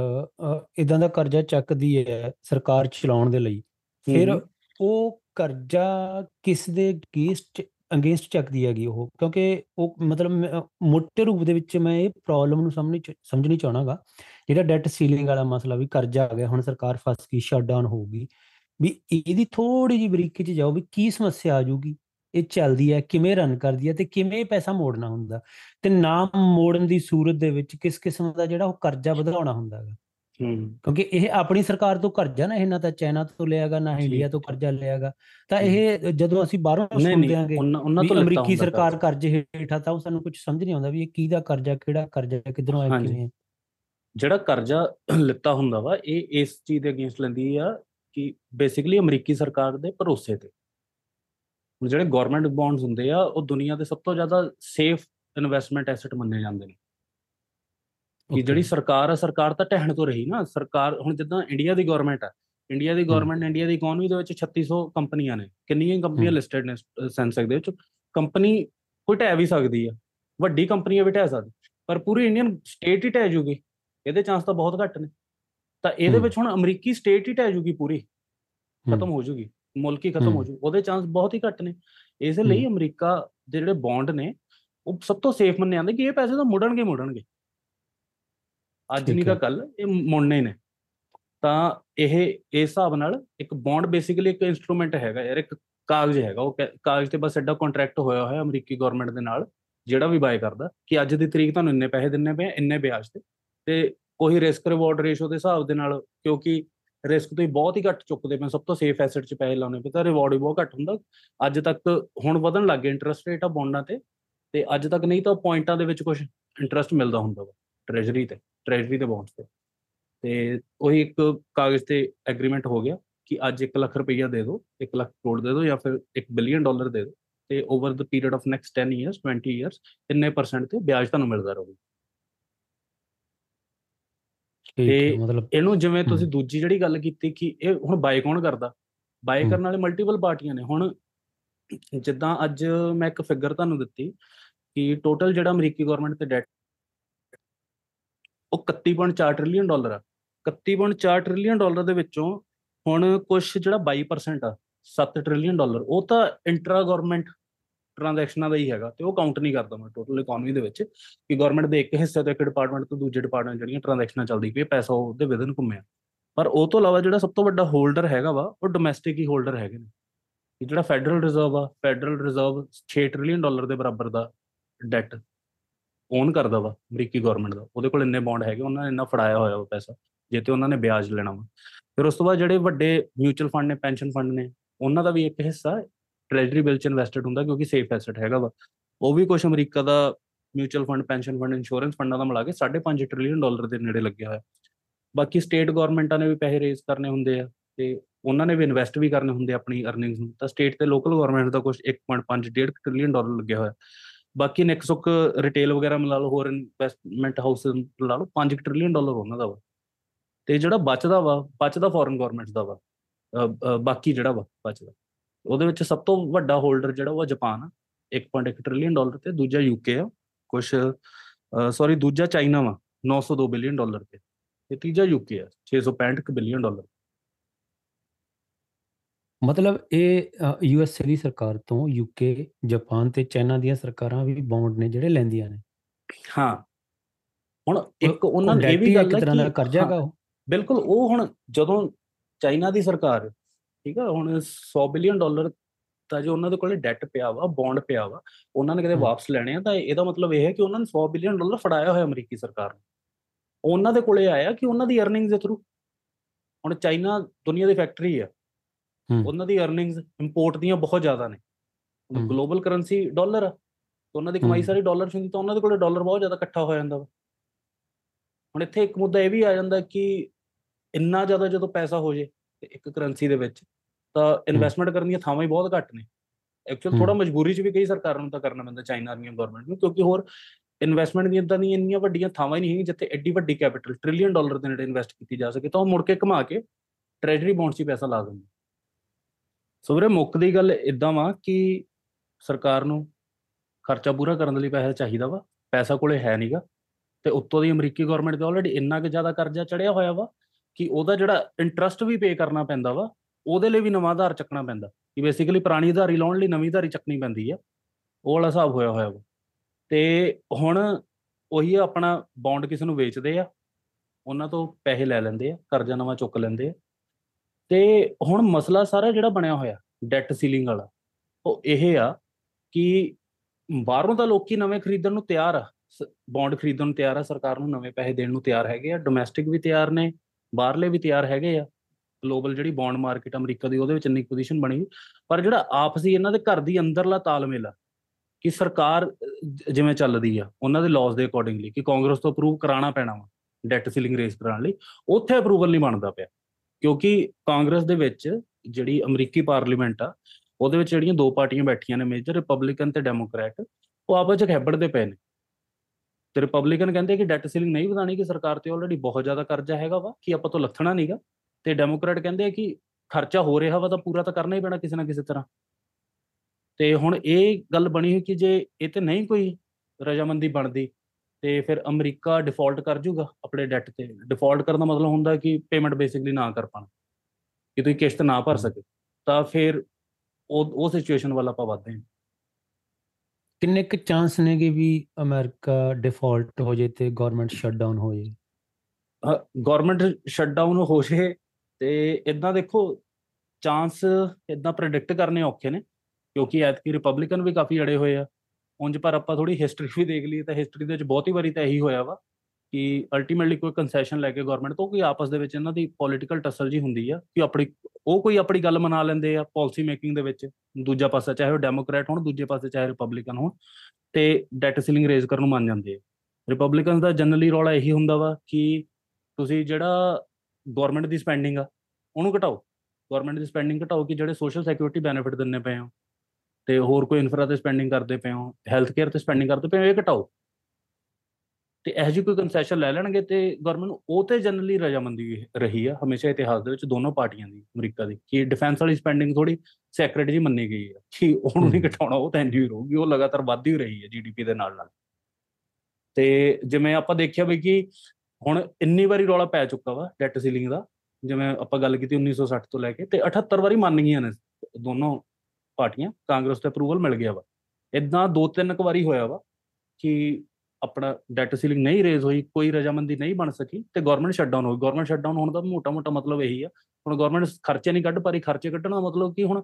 ਇਦਾਂ ਦਾ ਕਰਜ਼ਾ ਚੱਕਦੀ ਹੈ ਸਰਕਾਰ ਚਲਾਉਣ ਦੇ ਲਈ ਫਿਰ। ਉਹ ਕਰਜ਼ਾ ਕਿਸ ਦੇ ਅਗੇਂਸਟ ਅਗੇਂਸਟ ਚੱਕਦੀ ਹੈਗੀ ਉਹ ਕਿਉਂਕਿ ਉਹ ਮਤਲਬ ਮੈਂ, ਅ, ਮੋਟੇ ਰੂਪ ਦੇ ਵਿੱਚ ਮੈਂ ਇਹ ਪ੍ਰੋਬਲਮ ਨੂੰ ਸਮਝਣੀ ਚ- ਸਮਝਣੀ ਚਾਹਣਾਗਾ। ਜਿਹੜਾ ਡੈਟ ਸੀਲਿੰਗ ਵਾਲਾ ਮਸਲਾ ਵੀ ਕਰਜ਼ਾ ਆ ਗਿਆ ਹੁਣ ਸਰਕਾਰ ਫਸ ਗਈ ਸ਼ਟਡਾਊਨ ਹੋਊਗੀ ਵੀ ਇਹਦੀ ਥੋੜੀ ਜਿਹੀ ਬਰੀਕੀ ਚ ਜਾਓ ਵੀ ਕੀ ਸਮੱਸਿਆ ਆ ਜਾਊਗੀ। ਇਹ ਚੱਲਦੀ ਹੈ ਕਿਵੇਂ ਰਨ ਕਰਦੀ ਹੈ ਤੇ ਕਿਵੇਂ ਇਹ ਪੈਸਾ ਮੋੜਨਾ ਹੁੰਦਾ। ਤੇ ਨਾ ਮੋੜਨ ਦੀ ਸੂਰਤ ਦੇ ਵਿੱਚ ਕਿਸ ਕਿਸਮ ਦਾ ਜਿਹੜਾ ਉਹ ਕਰਜ਼ਾ ਵਧਾਉਣਾ ਹੁੰਦਾ ਹੈਗਾ। ਹੂੰ ਕਿਉਂਕਿ ਇਹ ਆਪਣੀ ਸਰਕਾਰ ਤੋਂ ਕਰਜ਼ਾ ਨਾ ਇਹ ਨਾ ਤਾਂ ਚਾਈਨਾ ਤੋਂ ਲਿਆਗਾ ਨਾ। ਇੰਡੀਆ ਤੋਂ ਕਰਜ਼ਾ ਲਿਆਗਾ ਤਾਂ ਇਹ ਜਦੋਂ ਅਸੀਂ ਬਾਹਰੋਂ ਸੁਣਦੇ ਆਂਗੇ ਉਹਨਾਂ ਤੋਂ ਅਮਰੀਕੀ ਸਰਕਾਰ ਕਰਜ਼ਾ। ਹੇਠਾਂ ਤਾਂ ਉਹ ਸਾਨੂੰ ਕੁਝ ਸਮਝ ਨਹੀਂ ਆਉਂਦਾ ਵੀ ਇਹ ਕਿਹਦਾ ਕਰਜ਼ਾ ਕਿਹੜਾ ਕਰਜ਼ਾ ਕਿੱਧਰੋਂ ਆਇਆ। ਕਿਵੇਂ ਜਿਹੜਾ ਕਰਜ਼ਾ ਲਿੱਤਾ ਹੁੰਦਾ ਵਾ ਇਹ ਇਸ ਚੀਜ਼ ਦੇ ਅਗੇਂਸਟ ਲੈਂਦੀ ਆ ਕਿ ਬੇਸਿਕਲੀ ਅਮਰੀਕੀ ਸਰਕਾਰ ਦੇ ਭਰੋਸੇ ਤੇ ਹੁਣ ਜਿਹੜੇ ਗਵਰਨਮੈਂਟ ਬੌਂਡਸ ਹੁੰਦੇ ਆ ਉਹ ਦੁਨੀਆ ਦੇ ਸਭ ਤੋਂ ਜ਼ਿਆਦਾ ਸੇਫ ਇਨਵੈਸਟਮੈਂਟ ਐਸੈਟ ਮੰਨੇ ਜਾਂਦੇ ਨੇ ਕਿ. ਜਿਹੜੀ ਸਰਕਾਰ ਆ ਸਰਕਾਰ ਤਾਂ ਢਹਿਣ ਤੋਂ ਰਹੀ ਨਾ। ਸਰਕਾਰ ਹੁਣ ਜਿੱਦਾਂ ਇੰਡੀਆ ਦੀ ਗਵਰਨਮੈਂਟ ਆ। ਇੰਡੀਆ ਦੀ ਗਵਰਨਮੈਂਟ ਇੰਡੀਆ ਦੀ ਇਕਨੋਮੀ ਦੇ ਵਿੱਚ 3600 ਕੰਪਨੀਆਂ ਨੇ। ਕਿੰਨੀਆਂ ਕੰਪਨੀਆਂ। ਲਿਸਟਡ ਨੇ ਸੈਂਸੈਕਸ ਦੇ ਵਿੱਚ ਕੰਪਨੀ ਕੋਈ ਢਹਿ ਵੀ ਸਕਦੀ ਆ। ਵੱਡੀ ਕੰਪਨੀਆਂ ਵੀ ਢਹਿ ਸਕਦੀ ਪਰ ਪੂਰੀ ਇੰਡੀਅਨ ਸਟੇਟ ਹੀ ਢਹਿ ਜੂਗੀ। ਇਹਦੇ ਚਾਂਸ ਤਾਂ ਬਹੁਤ ਘੱਟ ਨੇ। ਤਾਂ ਇਹਦੇ। ਵਿੱਚ ਹੁਣ ਅਮਰੀਕੀ ਸਟੇਟ ਹੀ ਢਹਿ ਜੂਗੀ ਪੂਰੀ। ਖਤਮ ਹੋ ਜੂਗੀ। ਮੁਲਕ ਹੀ ਖਤਮ ਹੋ। ਜੂ। ਉਹਦੇ ਚਾਂਸ ਬਹੁਤ ਹੀ ਘੱਟ ਨੇ। ਇਸ ਲਈ ਅਮਰੀਕਾ ਦੇ ਜਿਹੜੇ ਬੌਂਡ ਨੇ ਉਹ ਸਭ ਤੋਂ ਸੇਫ ਮੰਨੇ ਜਾਂਦੇ ਕਿ ਇਹ ਪੈਸੇ ਤਾਂ ਮੁੜਨਗੇ ਮੁੜਨਗੇ। ਅੱਜ ਨਹੀਂ ਤਾਂ। ਕੱਲ ਇਹ ਮੁੜਨੇ ਨੇ। ਤਾਂ ਇਹ ਇਸ ਹਿਸਾਬ ਨਾਲ ਇੱਕ ਬੌਂਡ ਬੇਸਿਕਲੀ ਇੱਕ ਇਨਸਟਰੂਮੈਂਟ ਹੈਗਾ ਯਾਰ ਇੱਕ ਕਾਗਜ਼ ਹੈਗਾ। ਉਹ ਕਾਗਜ਼ ਤੇ ਬਸ ਐਡਾ ਕੰਟਰੈਕਟ ਹੋਇਆ ਹੋਇਆ ਅਮਰੀਕੀ ਗਵਰਨਮੈਂਟ ਦੇ ਨਾਲ ਜਿਹੜਾ ਵੀ ਬਾਏ ਕਰਦਾ ਕਿ ਅੱਜ ਦੀ ਤਰੀਕ ਤੁਹਾਨੂੰ ਇੰਨੇ ਪੈਸੇ ਦਿੰਨੇ ਪਏ ਇੰਨੇ ਵਿਆਜ ਤੇ। ਤੇ ਉਹੀ ਰਿਸਕ ਰਿਵਾਰਡ ਰੇਸ਼ੋ ਦੇ ਹਿਸਾਬ ਦੇ ਨਾਲ ਕਿਉਂਕਿ ਰਿਸਕ ਤੁਸੀਂ ਬਹੁਤ ਹੀ ਘੱਟ ਚੁੱਕਦੇ ਪਏ ਸਭ ਤੋਂ ਸੇਫ ਐਸੈਟ 'ਚ ਪੈਸੇ ਲਾਉਣੇ ਪਏ ਤਾਂ ਰਿਵਾਰਡ ਵੀ ਬਹੁਤ ਘੱਟ ਹੁੰਦਾ। ਅੱਜ ਤੱਕ ਹੁਣ ਵਧਣ ਲੱਗ ਗਿਆ ਇੰਟਰਸਟ ਰੇਟ ਆ ਬੌਂਡਾਂ ਤੇ ਤੇ ਅੱਜ ਤੱਕ ਨਹੀਂ ਤਾਂ ਪੁਆਇੰਟਾਂ ਦੇ ਵਿੱਚ ਕੁਝ ਇੰਟਰਸਟ ਮਿਲਦਾ ਹੁੰਦਾ ਵਾ ਟ੍ਰੈਜਰੀ ਤੇ। ਟ੍ਰੈਜਰੀ ਤੇ ਬੌਂਡਸ ਤੇ। ਤੇ ਉਹੀ ਇੱਕ ਕਾਗਜ਼ ਤੇ ਐਗਰੀਮੈਂਟ ਹੋ ਗਿਆ ਕਿ ਅੱਜ 1 ਲੱਖ ਰੁਪਈਆ ਦੇ ਦਿਓ 1 ਲੱਖ ਕਰੋੜ ਦੇ ਦਿਓ ਜਾਂ ਫਿਰ 1 ਬਿਲੀਅਨ ਡਾਲਰ ਦੇ ਦਿਓ। ਤੇ over the period of next 10 years 20 years ਇੰਨੇ ਪਰਸੈਂਟ ਤੇ ਵਿਆਜ ਤੁਹਾਨੂੰ ਮਿਲਦਾ ਰਹੂਗਾ ਤੇ ਮਤਲਬ ਇਹਨੂੰ ਜਿਵੇਂ ਤੁਸੀਂ। ਦੂਜੀ ਜਿਹੜੀ ਗੱਲ ਕੀਤੀ ਕਿ ਇਹ ਹੁਣ ਬਾਏ ਕੌਣ ਕਰਦਾ? ਬਾਏ। ਕਰਨ ਵਾਲੇ ਮਲਟੀਪਲ ਪਾਰਟੀਆਂ ਨੇ। ਹੁਣ ਜਿੱਦਾਂ ਅੱਜ ਮੈਂ ਇੱਕ ਫਿਗਰ ਤੁਹਾਨੂੰ ਦਿੱਤੀ ਕਿ ਟੋਟਲ ਜਿਹੜਾ ਅਮਰੀਕੀ ਗਵਰਨਮੈਂਟ ਤੇ ਡੈਟ ਉਹ 31.4 ਟ੍ਰਿਲੀਅਨ ਡਾਲਰ ਆ। 31.4 ਟ੍ਰਿਲੀਅਨ ਡਾਲਰ ਦੇ ਵਿੱਚੋਂ ਹੁਣ ਕੁਝ ਜਿਹੜਾ 22% ਆ 7 ਟ੍ਰਿਲੀਅਨ ਡਾਲਰ ਉਹ ਤਾਂ ਇੰਟਰਾ ਗਵਰਨਮੈਂਟ ਟ੍ਰਾਂਜੈਕਸ਼ਨਾਂ ਦਾ ਹੀ ਹੈਗਾ ਤੇ ਉਹ ਕਾਊਂਟ ਨਹੀਂ ਕਰਦਾ ਮੈਂ ਟੋਟਲ ਇਕਨੋਮੀ ਦੇ ਵਿੱਚ ਕਿ ਗਵਰਨਮੈਂਟ ਦੇ ਇੱਕ ਹਿੱਸੇ ਤੋਂ ਇੱਕ ਡਿਪਾਰਟਮੈਂਟ ਤੋਂ ਦੂਜੇ ਡਿਪਾਰਟਮੈਂਟ ਜਿਹੜੀਆਂ ਟ੍ਰਾਂਜੈਕਸ਼ਨਾਂ ਚੱਲਦੀ ਪਈ ਪੈਸਾ ਉਹਦੇ ਵਿਦਨ ਘੁੰਮਿਆ। ਪਰ ਉਹ ਤੋਂ ਇਲਾਵਾ ਜਿਹੜਾ ਸਭ ਤੋਂ ਵੱਡਾ ਹੋਲਡਰ ਹੈਗਾ ਵਾ, ਉਹ ਡੋਮੈਸਟਿਕ ਹੀ ਹੋਲਡਰ ਹੈਗੇ ਨੇ। ਕਿ ਜਿਹੜਾ ਫੈਡਰਲ ਰਿਜ਼ਰਵ ਆ ਫੈਡਰਲ ਰਿਜ਼ਰਵ 6 ਟ੍ਰਿਲੀਅਨ ਡਾਲਰ ਦੇ ਬਰਾਬਰ ਦਾ ਡੈਟ ਓਨ ਕਰਦਾ ਵਾ ਅਮਰੀਕੀ ਗਵਰਨਮੈਂਟ ਦਾ, ਉਹਦੇ ਕੋਲ ਇੰਨੇ ਬੌਂਡ ਹੈਗੇ, ਉਹਨਾਂ ਨੇ ਇੰਨਾ ਫੜਾਇਆ ਹੋਇਆ ਵਾ ਪੈਸਾ, ਜੇ ਤੇ ਉਹਨਾਂ ਨੇ ਵਿਆਜ ਲੈਣਾ ਵਾ। ਫਿਰ ਉਸ ਤੋਂ ਬਾਅਦ ਜਿਹੜੇ ਵੱਡੇ ਮਿਊਚੁਅਲ ਫੰਡ ਨੇ ਪੈਨਸ਼ਨ ਫੰਡ ਨੇ, ਉਹਨਾਂ ਦਾ ਵੀ ਇੱਕ ਹਿੱਸਾ ਟ੍ਰੈਜਰੀ ਬਿਲ ਚ ਇਨਵੈਸਟਡ ਹੁੰਦਾ ਕਿਉਂਕਿ ਸੇਫ ਐਸੈਟ ਹੈਗਾ ਵਾ। ਉਹ ਵੀ ਕੁਝ ਅਮਰੀਕਾ ਦਾ mutual fund pension fund insurance ਫੰਡਾਂ ਦਾ ਮਿਲਾ ਕੇ 5.5 ਟ੍ਰਿਲੀਅਨ ਡਾਲਰ ਦੇ ਨੇੜੇ ਲੱਗਿਆ ਹੋਇਆ। ਬਾਕੀ ਸਟੇਟ ਗਵਰਨਮੈਂਟਾਂ ਨੇ ਵੀ ਪੈਸੇ ਰੇਜ਼ ਕਰਨੇ ਹੁੰਦੇ ਆ ਤੇ ਉਹਨਾਂ ਨੇ ਵੀ ਇਨਵੈਸਟ ਵੀ ਕਰਨੇ ਹੁੰਦੇ ਆਪਣੀ ਅਰਨਿੰਗਸ ਨੂੰ। ਤਾਂ ਸਟੇਟ ਤੇ ਲੋਕਲ ਗਵਰਨਮੈਂਟ ਦਾ ਕੁਝ 1.5 ਡੇਢ ਟ੍ਰਿਲੀਅਨ ਡਾਲਰ ਲੱਗਿਆ ਹੋਇਆ। ਬਾਕੀ ਨਿਕ ਸੁੱਕ ਰਿਟੇਲ ਵਗੈਰਾ ਮਿਲਾ ਲਓ ਹੋਰ ਇਨਵੈਸਟਮੈਂਟ ਹਾਊਸ ਲਾ ਲਓ 5 ਟ੍ਰਿਲੀਅਨ ਡਾਲਰ ਉਹਨਾਂ ਦਾ ਵਾ। ਤੇ ਜਿਹੜਾ ਬਚਦਾ ਵਾ ਬਚਦਾ ਫੋਰਨ ਗਵਰਨਮੈਂਟਸ ਦਾ ਵਾ ਅ, ਅ, ਬਾਕੀ ਜਿਹੜਾ ਵਾ ਬਚਦਾ। ਉਹਦੇ ਵਿੱਚ ਸਭ ਤੋਂ ਵੱਡਾ ਹੋਲਡਰ ਜਿਹੜਾ ਉਹ ਜਾਪਾਨ ਆ 1.1 ਟ੍ਰਿਲੀਅਨ ਡਾਲਰ ਤੇ ਦੂਜਾ ਯੂਕੇ ਆ ਕੁਝ ਸੌਰੀ ਦੂਜਾ ਚਾਈਨਾ ਵਾ 902 ਬਿਲੀਅਨ ਡਾਲਰ ਤੇ ਤੇ ਤੀਜਾ ਯੂਕੇ ਆ 665 ਬਿਲੀਅਨ ਡਾਲਰ ਮਤਲਬ ਇਹ ਯੂ ਐਸ ਏ ਦੀ ਸਰਕਾਰ ਤੋਂ ਯੂਕੇ ਜਾਪਾਨ ਤੇ ਚਾਈਨਾ ਦੀਆਂ ਸਰਕਾਰਾਂ ਵੀ ਬੌਂਡ ਨੇ ਜਿਹੜੇ ਲੈਂਦੀਆਂ ਨੇ। ਹਾਂ। ਹੁਣ ਇੱਕ ਉਹ ਉਹਨਾਂ ਨੇ ਇਹ debt ਵੀ ਹੀ ਗੱਲ ਇੱਕ ਹੈ ਤਰ੍ਹਾਂ ਦਾ ਕਿ ਕਰਜ਼ਾ ਹਾਂ, ਹੈਗਾ ਉਹ। ਬਿਲਕੁਲ ਉਹ ਹੁਣ ਜਦੋਂ ਚਾਈਨਾ ਦੀ ਸਰਕਾਰ ਠੀਕ ਆ ਹੁਣ 100 ਬਿਲੀਅਨ ਡਾਲਰ ਤਾਂ ਜੋ ਉਹਨਾਂ ਦੇ ਕੋਲੇ ਡੈਟ ਪਿਆ ਵਾ ਬੌਂਡ ਪਿਆ ਵਾ ਉਹਨਾਂ ਨੇ ਕਿਤੇ ਹਮ। ਵਾਪਸ ਲੈਣੇ ਆ ਤਾਂ ਇਹਦਾ ਮਤਲਬ ਇਹ ਹੈ ਕਿ ਉਹਨਾਂ ਨੇ 100 ਬਿਲੀਅਨ ਡਾਲਰ ਫੜਾਇਆ ਹੋਇਆ ਅਮਰੀਕੀ ਸਰਕਾਰ ਨੂੰ। ਉਹਨਾਂ ਦੇ ਕੋਲੇ ਆਇਆ ਕਿ ਉਹਨਾਂ ਦੀ ਅਰਨਿੰਗਸ ਦੇ ਥਰੂ ਹੁਣ ਚਾਈਨਾ ਦੁਨੀਆ ਦੀ ਫੈਕਟਰੀ ਆ। ਉਹਨਾਂ ਦੀ ਅਰਨਿੰਗਸ ਇੰਪੋਰਟ ਦੀਆਂ ਬਹੁਤ ਜ਼ਿਆਦਾ ਨੇ। ਗਲੋਬਲ ਕਰੰਸੀ ਡਾਲਰ ਆ ਤਾਂ ਉਹਨਾਂ ਦੀ ਕਮਾਈ। ਸਾਰੀ ਡਾਲਰ 'ਚ ਹੁੰਦੀ ਤਾਂ ਉਹਨਾਂ ਦੇ ਕੋਲੇ ਡਾਲਰ ਬਹੁਤ ਜ਼ਿਆਦਾ ਇਕੱਠਾ ਹੋ ਜਾਂਦਾ ਵਾ ਹੁਣ ਇੱਥੇ ਇੱਕ ਮੁੱਦਾ ਇਹ ਵੀ ਆ ਜਾਂਦਾ ਕਿ ਇੰਨਾ ਜ਼ਿਆਦਾ ਜਦੋਂ ਪੈਸਾ ਹੋ ਜੇ ਇੱਕ ਕਰੰਸੀ ਦੇ ਵਿੱਚ ਤਾਂ ਇਨਵੈਸਟਮੈਂਟ ਕਰਨ ਦੀਆਂ ਥਾਵਾਂ ਹੀ ਬਹੁਤ ਘੱਟ ਨੇ ਐਕਚੁਅਲ ਥੋੜਾ। ਮਜਬੂਰੀ 'ਚ ਵੀ ਕਈ ਸਰਕਾਰਾਂ ਨੂੰ ਤਾਂ ਕਰਨਾ ਪੈਂਦਾ ਚਾਈਨਾ ਦੀਆਂ ਗਵਰਨਮੈਂਟ ਨੂੰ ਕਿਉਂਕਿ ਹੋਰ ਇਨਵੈਸਟਮੈਂਟ ਦੀਆਂ ਇਦਾਂ ਦੀਆਂ ਇੰਨੀਆਂ ਵੱਡੀਆਂ ਥਾਵਾਂ ਹੀ ਨਹੀਂ ਹੈਗੀਆਂ ਜਿੱਥੇ ਐਡੀ ਵੱਡੀ ਕੈਪੀਟਲ ਟ੍ਰਿਲੀਅਨ ਡਾਲਰ ਦੇ ਨੇੜੇ ਇਨਵੈਸਟ ਕੀਤੀ ਜਾ ਸਕੇ ਤਾਂ ਉਹ ਮੁੜ ਕੇ ਕਮਾ ਕੇ ਟ੍ਰੈਜਰੀ ਬੌਂਡਸ 'ਚ ਪੈਸਾ ਲਾ ਦਿੰਦੇ ਸੋ ਵੀਰੇ ਮੁੱਕ ਦੀ ਗੱਲ ਇਦਾਂ ਵਾ ਕਿ ਸਰਕਾਰ ਨੂੰ ਖਰਚਾ ਪੂਰਾ ਕਰਨ ਦੇ ਲਈ ਪੈਸਾ ਚਾਹੀਦਾ ਵਾ, ਪੈਸਾ ਕੋਲੇ ਹੈ ਨਹੀਂਗਾ ਤੇ ਉੱਤੋਂ ਦੀ ਅਮਰੀਕੀ ਗਵਰਨਮੈਂਟ ਤੇ ਆਲਰੇਡੀ ਇੰਨਾ ਕਿ ਜ਼ਿਆਦਾ ਕਰਜ਼ਾ ਚੜਿਆ ਹੋਇਆ ਵਾ ਕਿ ਉਹਦਾ ਜਿਹੜਾ ਇੰਟਰਸਟ ਵੀ ਪੇ ਕਰਨਾ ਪੈਂਦਾ ਵਾ, ਉਹਦੇ ਲਈ ਵੀ ਨਵਾਂ ਆਧਾਰ ਚੱਕਣਾ ਪੈਂਦਾ। ਕਿ ਬੇਸਿਕਲੀ ਪੁਰਾਣੀ ਉਧਾਰੀ ਲਾਉਣ ਲਈ ਨਵੀਂ ਉਧਾਰੀ ਚੱਕਣੀ ਪੈਂਦੀ ਆ, ਉਹ ਵਾਲਾ ਹਿਸਾਬ ਹੋਇਆ ਹੋਇਆ ਵਾ। ਤੇ ਹੁਣ ਉਹੀ ਆ, ਆਪਣਾ ਬੌਂਡ ਕਿਸੇ ਨੂੰ ਵੇਚਦੇ ਆ, ਉਹਨਾਂ ਤੋਂ ਪੈਸੇ ਲੈ ਲੈਂਦੇ ਆ, ਕਰਜ਼ਾ ਨਵਾਂ ਚੁੱਕ ਲੈਂਦੇ ਆ। ਤੇ ਹੁਣ ਮਸਲਾ ਸਾਰਾ ਜਿਹੜਾ ਬਣਿਆ ਹੋਇਆ ਡੈਟ ਸੀਲਿੰਗ ਵਾਲਾ ਉਹ ਇਹ ਆ ਕਿ ਬਾਹਰੋਂ ਤਾਂ ਲੋਕੀ ਨਵੇਂ ਖਰੀਦਣ ਨੂੰ ਤਿਆਰ ਆ ਬੌਂਡ ਖਰੀਦਣ ਨੂੰ ਤਿਆਰ ਆ ਸਰਕਾਰ ਨੂੰ ਨਵੇਂ ਪੈਸੇ ਦੇਣ ਨੂੰ ਤਿਆਰ ਹੈਗੇ ਆ ਡੋਮੈਸਟਿਕ ਵੀ ਤਿਆਰ ਨੇ ਬਾਹਰਲੇ ਵੀ ਤਿਆਰ ਹੈਗੇ ਆ ਗਲੋਬਲ ਜਿਹੜੀ ਬੌਂਡ ਮਾਰਕੀਟ ਅਮਰੀਕਾ ਦੀ ਉਹਦੇ ਵਿੱਚ ਇੰਨੀ ਪੋਜੀਸ਼ਨ ਬਣੀ ਹੋਈ। ਪਰ ਜਿਹੜਾ ਆਪਸੀ ਇਹਨਾਂ ਦੇ ਘਰ ਦੀ ਅੰਦਰਲਾ ਤਾਲਮੇਲ ਆ ਕਿ ਸਰਕਾਰ ਅਹ, ਜਿਵੇਂ ਚੱਲਦੀ ਆ ਉਹਨਾਂ ਦੇ ਲਾਜ਼ ਦੇ ਅਕੋਰਡਿੰਗਲੀ ਕਿ ਕਾਂਗਰਸ ਤੋਂ ਅਪਰੂਵ ਕਰਾਉਣਾ ਪੈਣਾ ਵਾ ਡੈਟ ਸੀਲਿੰਗ ਰੇਸ ਕਰਾਉਣ ਲਈ ਉੱਥੇ ਅਪਰੂਵਲ ਨਹੀਂ ਬਣਦਾ ਪਿਆ ਕਿਉਂਕਿ ਕਾਂਗਰਸ ਦੇ ਵਿੱਚ ਜਿਹੜੀ ਅਮਰੀਕੀ ਪਾਰਲੀਮੈਂਟ ਆ, ਉਹਦੇ ਵਿੱਚ ਜਿਹੜੀਆਂ ਦੋ ਪਾਰਟੀਆਂ ਬੈਠੀਆਂ ਨੇ ਮੇਜਰ ਰਿਪਬਲਿਕਨ ਤੇ ਡੈਮੋਕ੍ਰੈਟ ਉਹ ਆਪਸ ਵਿੱਚ ਖੈਬੜਦੇ ਪਏ ਨੇ। ਤੇ ਰਿਪਬਲਿਕਨ ਕਹਿੰਦੇ ਕਿ ਡੈਟ ਸੀਲਿੰਗ ਨਹੀਂ ਵਧਾਣੀ ਕਿ ਸਰਕਾਰ ਤੇ ਆਲਰੇਡੀ ਬਹੁਤ ਜ਼ਿਆਦਾ ਕਰਜ਼ਾ ਹੈਗਾ ਵਾ, ਕਿ ਆਪਾਂ ਤੋਂ ਲੱਥਣਾ ਨਹੀਂਗਾ ਤੇ ਡੈਮੋਕ੍ਰੈਟ ਕਹਿੰਦੇ ਆ ਕਿ ਖਰਚਾ ਹੋ ਰਿਹਾ ਵਾ ਤਾਂ ਪੂਰਾ ਤਾਂ ਕਰਨਾ ਹੀ ਪੈਣਾ ਕਿਸੇ ਨਾ ਕਿਸੇ ਤਰ੍ਹਾਂ। ਤੇ ਹੁਣ ਇਹ ਗੱਲ ਬਣੀ ਹੋਈ ਕਿ ਜੇ ਇਹ ਤੇ ਨਹੀਂ ਕੋਈ ਰਜਾਮੰਦੀ ਬਣਦੀ ਤੇ ਫਿਰ ਅਮਰੀਕਾ ਡਿਫਾਲਟ ਕਰ ਜੂਗਾ ਆਪਣੇ ਡੈਟ ਤੇ। ਡਿਫਾਲਟ ਕਰਨ ਦਾ ਮਤਲਬ ਹੁੰਦਾ ਕਿ ਪੇਮੈਂਟ ਬੇਸਿਕਲੀ ਨਾ ਕਰ ਪਾਣਾ ਕਿ ਤੁਸੀਂ ਕਿਸ਼ਤ ਨਾ ਭਰ। ਸਕੇ। ਤਾਂ ਫਿਰ ਉਹ ਉਹ ਸਿਚੁਏਸ਼ਨ ਵੱਲ ਆਪਾਂ ਵੱਧਦੇ ਹਾਂ। ਕਿੰਨੇ ਕੁ ਚਾਂਸ ਨੇਗੇ ਵੀ ਅਮਰੀਕਾ ਡਿਫਾਲਟ ਹੋ ਜੇ ਤੇ ਗਵਰਨਮੈਂਟ ਸ਼ਟਡਾਊਨ ਹੋ ਜੇ? ਗਵਰਨਮੈਂਟ ਸ਼ਟਡਾਊਨ ਹੋ ਜੇ ਤੇ ਇਦਾਂ ਦੇਖੋ ਚਾਂਸ ਇਦਾਂ ਪ੍ਰੈਡਿਕਟ ਕਰਨੇ ਔਖੇ ਨੇ ਕਿਉਂਕਿ ਐਤਕੀ ਰਿਪਬਲਿਕਨ ਵੀ ਕਾਫੀ ਅੜੇ ਹੋਏ ਆ। ਉਂਝ ਪਰ ਆਪਾਂ ਥੋੜੀ ਹਿਸਟਰੀ ਵੀ ਦੇਖ ਲਈਏ ਤਾਂ ਹਿਸਟਰੀ ਦੇ ਵਿੱਚ ਬਹੁਤੀ ਵਾਰੀ ਤਾਂ ਇਹੀ ਹੋਇਆ ਵਾ ਕਿ ਅਲਟੀਮੇਟਲੀ ਕੋਈ ਕੰਸੈਸ਼ਨ ਲੈ ਕੇ ਗਵਰਨਮੈਂਟ ਤੋਂ ਕੋਈ ਆਪਸ ਦੇ ਵਿੱਚ ਇਹਨਾਂ ਦੀ ਪੋਲਿਟੀਕਲ ਟਸਲ ਜੀ ਹੁੰਦੀ ਆ ਕਿ ਆਪਣੀ, ਉਹ ਕੋਈ ਆਪਣੀ ਗੱਲ ਮਨਾ ਲੈਂਦੇ ਆ ਪਾਲਿਸੀ ਮੇਕਿੰਗ ਦੇ ਵਿੱਚ, ਦੂਜਾ ਪਾਸਾ ਚਾਹੇ ਉਹ ਡੈਮੋਕ੍ਰੈਟ ਹੋਣ, ਦੂਜੇ ਪਾਸੇ ਚਾਹੇ ਰਿਪਬਲਿਕਨ ਹੋਣ, ਤੇ ਡੈਟ ਸੀਲਿੰਗ ਰੇਜ਼ ਕਰਨ ਨੂੰ ਮੰਨ ਜਾਂਦੇ ਆ। ਰਿਪਬਲਿਕਨਸ ਦਾ ਜਨਰਲੀ ਰੌਲਾ ਇਹੀ ਹੁੰਦਾ ਵਾ ਕਿ ਤੁਸੀਂ ਜਿਹੜਾ ਗਵਰਨਮੈਂਟ ਦੀ ਸਪੈਂਡਿੰਗ ਆ, ਉਹਨੂੰ ਘਟਾਓ। ਗਵਰਨਮੈਂਟ ਦੀ ਸਪੈਂਡਿੰਗ ਘਟਾਓ ਕਿ ਜਿਹੜੇ ਸੋਸ਼ਲ ਸਿਕਿਉਰਿਟੀ ਬੈਨੀਫਿਟ ਦਿੰਨੇ ਪਏ ਹੋ ਤੇ ਹੋਰ ਕੋਈ ਇਨਫਰਾ ਤੇ ਸਪੈਂਡਿੰਗ ਕਰਦੇ ਪਏ ਹੋ? ਹੈਲਥ ਕੇਅਰ ਤੇ ਸਪੈਂਡਿੰਗ ਕਰਦੇ ਪਏ ਹੋ ਇਹ ਘਟਾਓ? ਤੇ ਇਹੋ ਜਿਹੀ ਕੋਈ ਕੰਸੈਸ਼ਨ ਲੈ ਲੈਣਗੇ ਤੇ ਗਵਰਨਮੈਂਟ ਨੂੰ ਉਹ ਤੇ ਜਨਰਲੀ ਰਜਾਮੰਦੀ ਰਹੀ ਆ ਹਮੇਸ਼ਾ ਇਤਿਹਾਸ ਦੇ ਵਿੱਚ ਦੋਨੋਂ ਪਾਰਟੀਆਂ ਦੀ ਅਮਰੀਕਾ ਦੀ ਕਿ ਡਿਫੈਂਸ ਵਾਲੀ ਸਪੈਂਡਿੰਗ ਥੋੜੀ ਸੈਕ੍ਰੇਟ ਜੀ ਮੰਨੀ ਗਈ ਹੈ ਕਿ ਉਹਨੂੰ ਨਹੀਂ। ਘਟਾਉਣਾ ਉਹ ਤਾਂ ਹੀ ਰਹੂਗੀ ਉਹ ਲਗਾਤਾਰ ਵੱਧਦੀ ਰਹੀ ਹੈ ਜੀਡੀਪੀ ਦੇ ਨਾਲ ਨਾਲ। ਤੇ ਜਿਵੇਂ ਆਪਾਂ ਦੇਖਿਆ ਵੀ ਕਿ ਹੁਣ ਇੰਨੀ ਵਾਰੀ ਰੌਲਾ ਪੈ ਚੁੱਕਾ ਵਾ ਡੈਟ ਸੀਲਿੰਗ ਦਾ ਜਿਵੇਂ ਆਪਾਂ ਗੱਲ ਕੀਤੀ 1960 ਤੋਂ ਲੈ ਕੇ ਤੇ 78 ਵਾਰੀ ਮੰਨ ਗਈਆਂ ਨੇ ਦੋਨੋਂ ਪਾਰਟੀਆਂ, ਕਾਂਗਰਸ ਤੇ ਅਪਰੂਵਲ ਮਿਲ ਗਿਆ ਵਾ। ਇਦਾਂ ਦੋ ਤਿੰਨ ਕੁ ਵਾਰੀ ਹੋਇਆ ਵਾ ਕਿ ਆਪਣਾ ਡੈਟ ਸੀਲਿੰਗ ਨਹੀਂ ਰੇਜ਼ ਹੋਈ, ਕੋਈ ਰਜਾਮੰਦੀ ਨਹੀਂ ਬਣ ਸਕੀ ਤੇ ਗਵਰਨਮੈਂਟ ਸ਼ਟਡਾਊਨ ਹੋ ਗਈ ਗਵਰਨਮੈਂਟ ਸ਼ਟਡਾਊਨ ਹੋਣ ਦਾ ਮੋਟਾ-ਮੋਟਾ ਮਤਲਬ ਇਹੀ ਆ। ਹੁਣ ਗਵਰਨਮੈਂਟ ਖਰਚੇ ਨਹੀਂ ਕੱਢ ਪਾ ਰਹੀ ਖਰਚੇ ਕੱਢਣ ਦਾ ਮਤਲਬ ਕਿ ਹੁਣ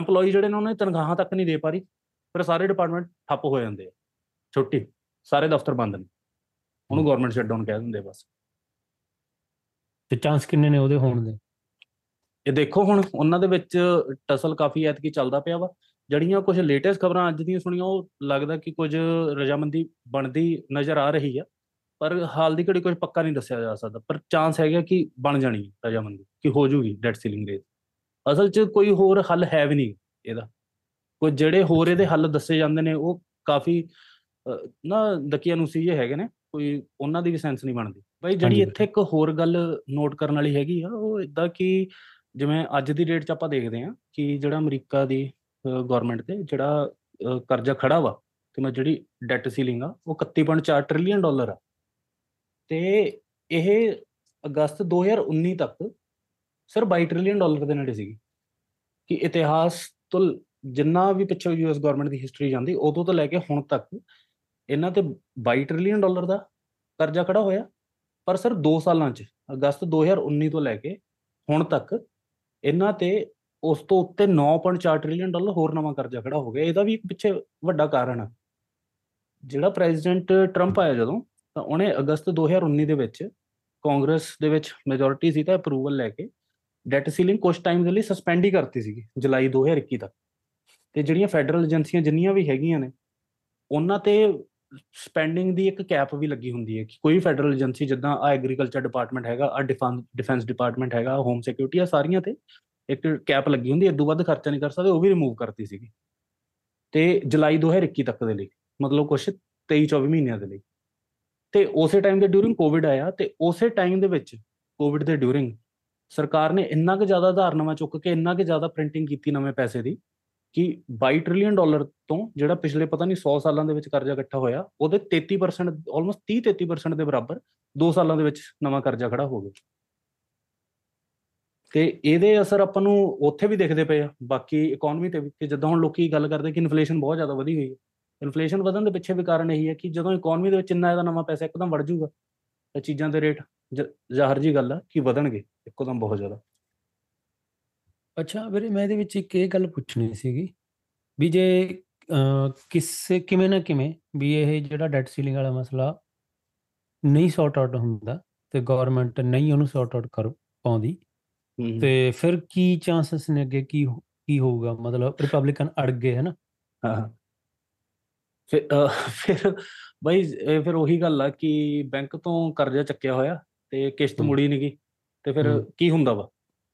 EMPLOYE ਜਿਹੜੇ ਨੇ ਉਹਨਾਂ ਦੀ ਤਨਖਾਹਾਂ ਤੱਕ ਨਹੀਂ ਦੇ ਪਾ ਰਹੀ ਫਿਰ ਸਾਰੇ ਡਿਪਾਰਟਮੈਂਟ ਠੱਪ ਹੋ ਜਾਂਦੇ ਆ। ਛੁੱਟੀ, ਸਾਰੇ ਦਫ਼ਤਰ ਬੰਦ ਨੇ। ਉਹਨੂੰ ਗਵਰਨਮੈਂਟ ਸ਼ਟਡਾਊਨ ਕਹਿ ਦਿੰਦੇ ਬਸ। ਤੇ ਚਾਂਸ ਕਿੰਨੇ ਨੇ ਉਹਦੇ ਹੋਣ ਦੇ? ਇਹ ਦੇਖੋ ਹੁਣ ਉਹਨਾਂ ਦੇ ਵਿੱਚ ਟਸਲ ਕਾਫੀ ਐਤਕੀ ਚੱਲਦਾ ਪਿਆ ਵਾ। ਜਿਹੜੀਆਂ ਕੁਝ ਲੇਟੈਸਟ ਖਬਰਾਂ ਅੱਜ ਦੀਆਂ ਸੁਣੀਆਂ ਉਹ ਲੱਗਦਾ ਕਿ ਕੁਝ ਰਜਾਮੰਦੀ ਬਣਦੀ ਨਜ਼ਰ ਆ ਰਹੀ ਆ। ਪਰ ਹਾਲ ਦੀ ਘੜੀ ਕੁਝ ਪੱਕਾ ਨਹੀਂ ਦੱਸਿਆ ਜਾ ਸਕਦਾ। ਪਰ ਚਾਂਸ ਹੈਗਾ ਕਿ ਬਣ ਜਾਣੀ ਹੈ ਰਜਾਮੰਦੀ ਕਿ ਹੋ ਜੂਗੀ ਡੈਟ ਸੀਲਿੰਗ ਰੇਟ ਅਸਲ 'ਚ ਕੋਈ ਹੋਰ ਹੱਲ ਹੈ ਵੀ ਨਹੀਂ ਇਹਦਾ। ਕੋਈ ਜਿਹੜੇ ਹੋਰ ਇਹਦੇ ਹੱਲ ਦੱਸੇ ਜਾਂਦੇ ਨੇ ਉਹ ਕਾਫੀ ਅ, ਨਾ ਦਕੀਆਨੂਸੀ ਜਿਹੇ ਹੈਗੇ ਨੇ ਕੋਈ ਉਹਨਾਂ ਦੀ ਵੀ ਸੈਂਸ ਨਹੀਂ ਬਣਦੀ। ਬਾਈ ਜਿਹੜੀ ਇੱਥੇ ਇੱਕ ਹੋਰ ਗੱਲ ਨੋਟ ਕਰਨ ਵਾਲੀ ਹੈਗੀ ਆ ਉਹ ਇਦਾਂ ਕਿ ਜਿਵੇਂ ਅੱਜ ਦੀ ਡੇਟ 'ਚ ਆਪਾਂ ਦੇਖਦੇ ਹਾਂ ਕਿ ਜਿਹੜਾ ਅਮਰੀਕਾ ਦੀ ਗਵਰਨਮੈਂਟ ਤੇ ਜਿਹੜਾ ਅ, ਕਰਜ਼ਾ ਖੜਾ ਵਾ ਤੇ ਮੈਂ ਜਿਹੜੀ ਡੈਟ ਸੀਲਿੰਗ ਆ ਉਹ 31.4 ਟ੍ਰਿਲੀਅਨ ਡਾਲਰ ਆ। ਤੇ ਇਹ ਅਗਸਤ 2019 ਤੱਕ ਸਰ 22 ਟ੍ਰਿਲੀਅਨ ਡਾਲਰ ਦੇ ਨੇੜੇ ਸੀਗੀ ਕਿ ਇਤਿਹਾਸ ਤੋਂ ਜਿੰਨਾ ਵੀ ਪਿੱਛੇ ਯੂਐਸ ਗਵਰਨਮੈਂਟ ਦੀ ਹਿਸਟਰੀ ਜਾਂਦੀ ਉਦੋਂ ਤੋਂ ਲੈ ਕੇ ਹੁਣ ਤੱਕ ਇਹਨਾਂ ਤੇ 22 ਟ੍ਰਿਲੀਅਨ ਡਾਲਰ ਦਾ ਕਰਜ਼ਾ ਖੜਾ ਹੋਇਆ। ਪਰ ਸਰ 2 ਸਾਲਾਂ 'ਚ ਅਗਸਤ 2019 ਤੋਂ ਲੈ ਕੇ ਹੁਣ ਤੱਕ ਇਹਨਾਂ ਤੇ ਉਸ ਤੋਂ ਉੱਤੇ 9.4 ਟ੍ਰਿਲੀਅਨ ਡਾਲਰ ਹੋਰ ਨਵਾਂ ਕਰਜ਼ਾ ਖੜਾ ਹੋ ਗਿਆ। ਇਹਦਾ ਵੀ ਇੱਕ ਪਿੱਛੇ ਵੱਡਾ ਕਾਰਨ ਆ। ਜਿਹੜਾ ਪ੍ਰੈਜ਼ੀਡੈਂਟ ਟਰੰਪ ਆਇਆ ਜਦੋਂ, ਤਾਂ ਉਹਨੇ ਅਗਸਤ 2019 ਦੇ ਵਿੱਚ ਕਾਂਗਰਸ ਦੇ ਵਿੱਚ ਮੈਜੋਰਿਟੀ ਸੀ ਤਾਂ ਅਪਰੂਵਲ ਲੈ ਕੇ ਡੈਟ ਸੀਲਿੰਗ ਕੁਝ ਟਾਈਮ ਦੇ ਲਈ ਸਸਪੈਂਡ ਹੀ ਕਰਤੀ ਸੀਗੀ, ਜੁਲਾਈ 2021 ਤੱਕ। ਤੇ ਜਿਹੜੀਆਂ ਫੈਡਰਲ ਏਜੰਸੀਆਂ ਜਿੰਨੀਆਂ ਵੀ ਹੈਗੀਆਂ ਨੇ, ਉਹਨਾਂ ਤੇ ਸਪੈਂਡਿੰਗ ਦੀ ਇੱਕ ਕੈਪ ਵੀ ਲੱਗੀ ਹੁੰਦੀ ਹੈ ਕਿ ਕੋਈ ਫੈਡਰਲ ਏਜੰਸੀ ਜਿੱਦਾਂ ਆ ਐਗਰੀਕਲਚਰ ਡਿਪਾਰਟਮੈਂਟ ਹੈਗਾ ਆ ਡਿਫੈਂਸ ਡਿਪਾਰਟਮੈਂਟ ਹੈਗਾ ਹੋਮ ਸਿਕਿਉਰਿਟੀ ਆ ਸਾਰੀਆਂ ਤੇ ਇੱਕ ਕੈਪ ਲੱਗੀ ਹੁੰਦੀ ਹੈ ਇਦੋਂ ਵੱਧ ਖਰਚਾ ਨਹੀਂ ਕਰ ਸਕਦੇ, ਉਹ ਵੀ ਰਿਮੂਵ ਕਰਤੀ ਸੀਗੀ। ਤੇ ਜੁਲਾਈ 2021 ਤੱਕ ਦੇ ਲਈ, ਮਤਲਬ ਕੁਝ 23 24 ਮਹੀਨਿਆਂ ਦੇ ਲਈ। ਤੇ ਉਸੇ ਟਾਈਮ ਦੇ ਡਿਊਰਿੰਗ ਕੋਵਿਡ ਆਇਆ, ਤੇ ਉਸੇ ਟਾਈਮ ਦੇ ਵਿੱਚ ਕੋਵਿਡ ਦੇ ਡਿਊਰਿੰਗ ਸਰਕਾਰ ਨੇ ਇੰਨਾ ਕੁ ਜ਼ਿਆਦਾ ਆਧਾਰਨਾਮਾ ਚੁੱਕ ਕੇ, ਇੰਨਾ ਕੁ ਜ਼ਿਆਦਾ ਪ੍ਰਿੰਟਿੰਗ ਕੀਤੀ ਨਵੇਂ ਪੈਸੇ ਦੀ ਕਿ 22 ਟ੍ਰਿਲੀਅਨ ਡਾਲਰ ਤੋਂ ਜਿਹੜਾ ਪਿਛਲੇ ਪਤਾ ਨਹੀਂ 100 ਸਾਲਾਂ ਦੇ ਵਿੱਚ ਕਰਜ਼ਾ ਇਕੱਠਾ ਹੋਇਆ, ਉਹਦੇ 33% ਆਲਮੋਸਟ 30 33% ਦੇ ਬਰਾਬਰ 2 ਸਾਲਾਂ ਦੇ ਵਿੱਚ ਨਵਾਂ ਕਰਜ਼ਾ ਖੜਾ ਹੋ ਗਿਆ। ਤੇ ਇਹਦੇ ਅਸਰ ਆਪਾਂ ਨੂੰ ਉੱਥੇ ਵੀ ਦਿਖਦੇ ਪਏ ਆ, ਬਾਕੀ ਇਕਨੋਮੀ ਤੇ ਵੀ, ਕਿ ਜਦੋਂ ਹੁਣ ਲੋਕੀ ਗੱਲ ਕਰਦੇ ਕਿ ਇਨਫਲੇਸ਼ਨ ਬਹੁਤ ਜ਼ਿਆਦਾ ਵਧੀ ਹੋਈ ਹੈ। ਇਨਫਲੇਸ਼ਨ ਵਧਣ ਦੇ ਪਿੱਛੇ ਵੀ ਕਾਰਨ ਇਹੀ ਹੈ ਕਿ ਜਦੋਂ ਇਕਨੋਮੀ ਦੇ ਵਿੱਚ ਇੰਨਾ ਇਹਦਾ ਨਵਾਂ ਪੈਸਾ ਇੱਕਦਮ ਵੜ ਜਾਊਗਾ, ਤਾਂ ਚੀਜ਼ਾਂ ਦੇ ਰੇਟ ਜ਼ਾਹਰ ਜੀ ਗੱਲ ਆ ਕਿ ਵਧਣਗੇ ਇੱਕਦਮ ਬਹੁਤ ਜ਼ਿਆਦਾ। ਅੱਛਾ ਵੀਰੇ ਮੈਂ ਇਹਦੇ ਵਿੱਚ ਇੱਕ ਇਹ ਗੱਲ ਪੁੱਛਣੀ ਸੀਗੀ ਵੀ ਜੇ ਕਿਸੇ ਕਿਵੇਂ ਨਾ ਕਿਵੇਂ ਵੀ ਇਹ ਜਿਹੜਾ ਡੈਟ ਸੀਲਿੰਗ ਵਾਲਾ ਮਸਲਾ ਨਹੀਂ ਸੌਰਟ ਆਊਟ ਹੁੰਦਾ ਤੇ ਗਵਰਨਮੈਂਟ ਨਹੀਂ ਉਹਨੂੰ ਸੌਰਟ ਆਊਟ ਕਰ ਪਾਉਂਦੀ। ਤੇ ਫਿਰ ਕੀ ਚਾਂਸਸ ਨੇ ਅੱਗੇ ਕੀ ਕੀ ਹੋਊਗਾ ਮਤਲਬ ਰਿਪਬਲਿਕਨ ਅੜ ਗਏ ਹੈ ਨਾ ਹਾਂ। ਫਿਰ ਫਿਰ ਬਈ ਫਿਰ ਉਹੀ ਗੱਲ ਆ ਕਿ ਬੈਂਕ ਤੋਂ ਕਰਜ਼ਾ ਚੱਕਿਆ ਹੋਇਆ ਤੇ ਕਿਸ਼ਤ। ਮੁੜੀ ਨਹੀਂ ਗਈ ਤੇ ਫਿਰ। ਕੀ ਹੁੰਦਾ ਵਾ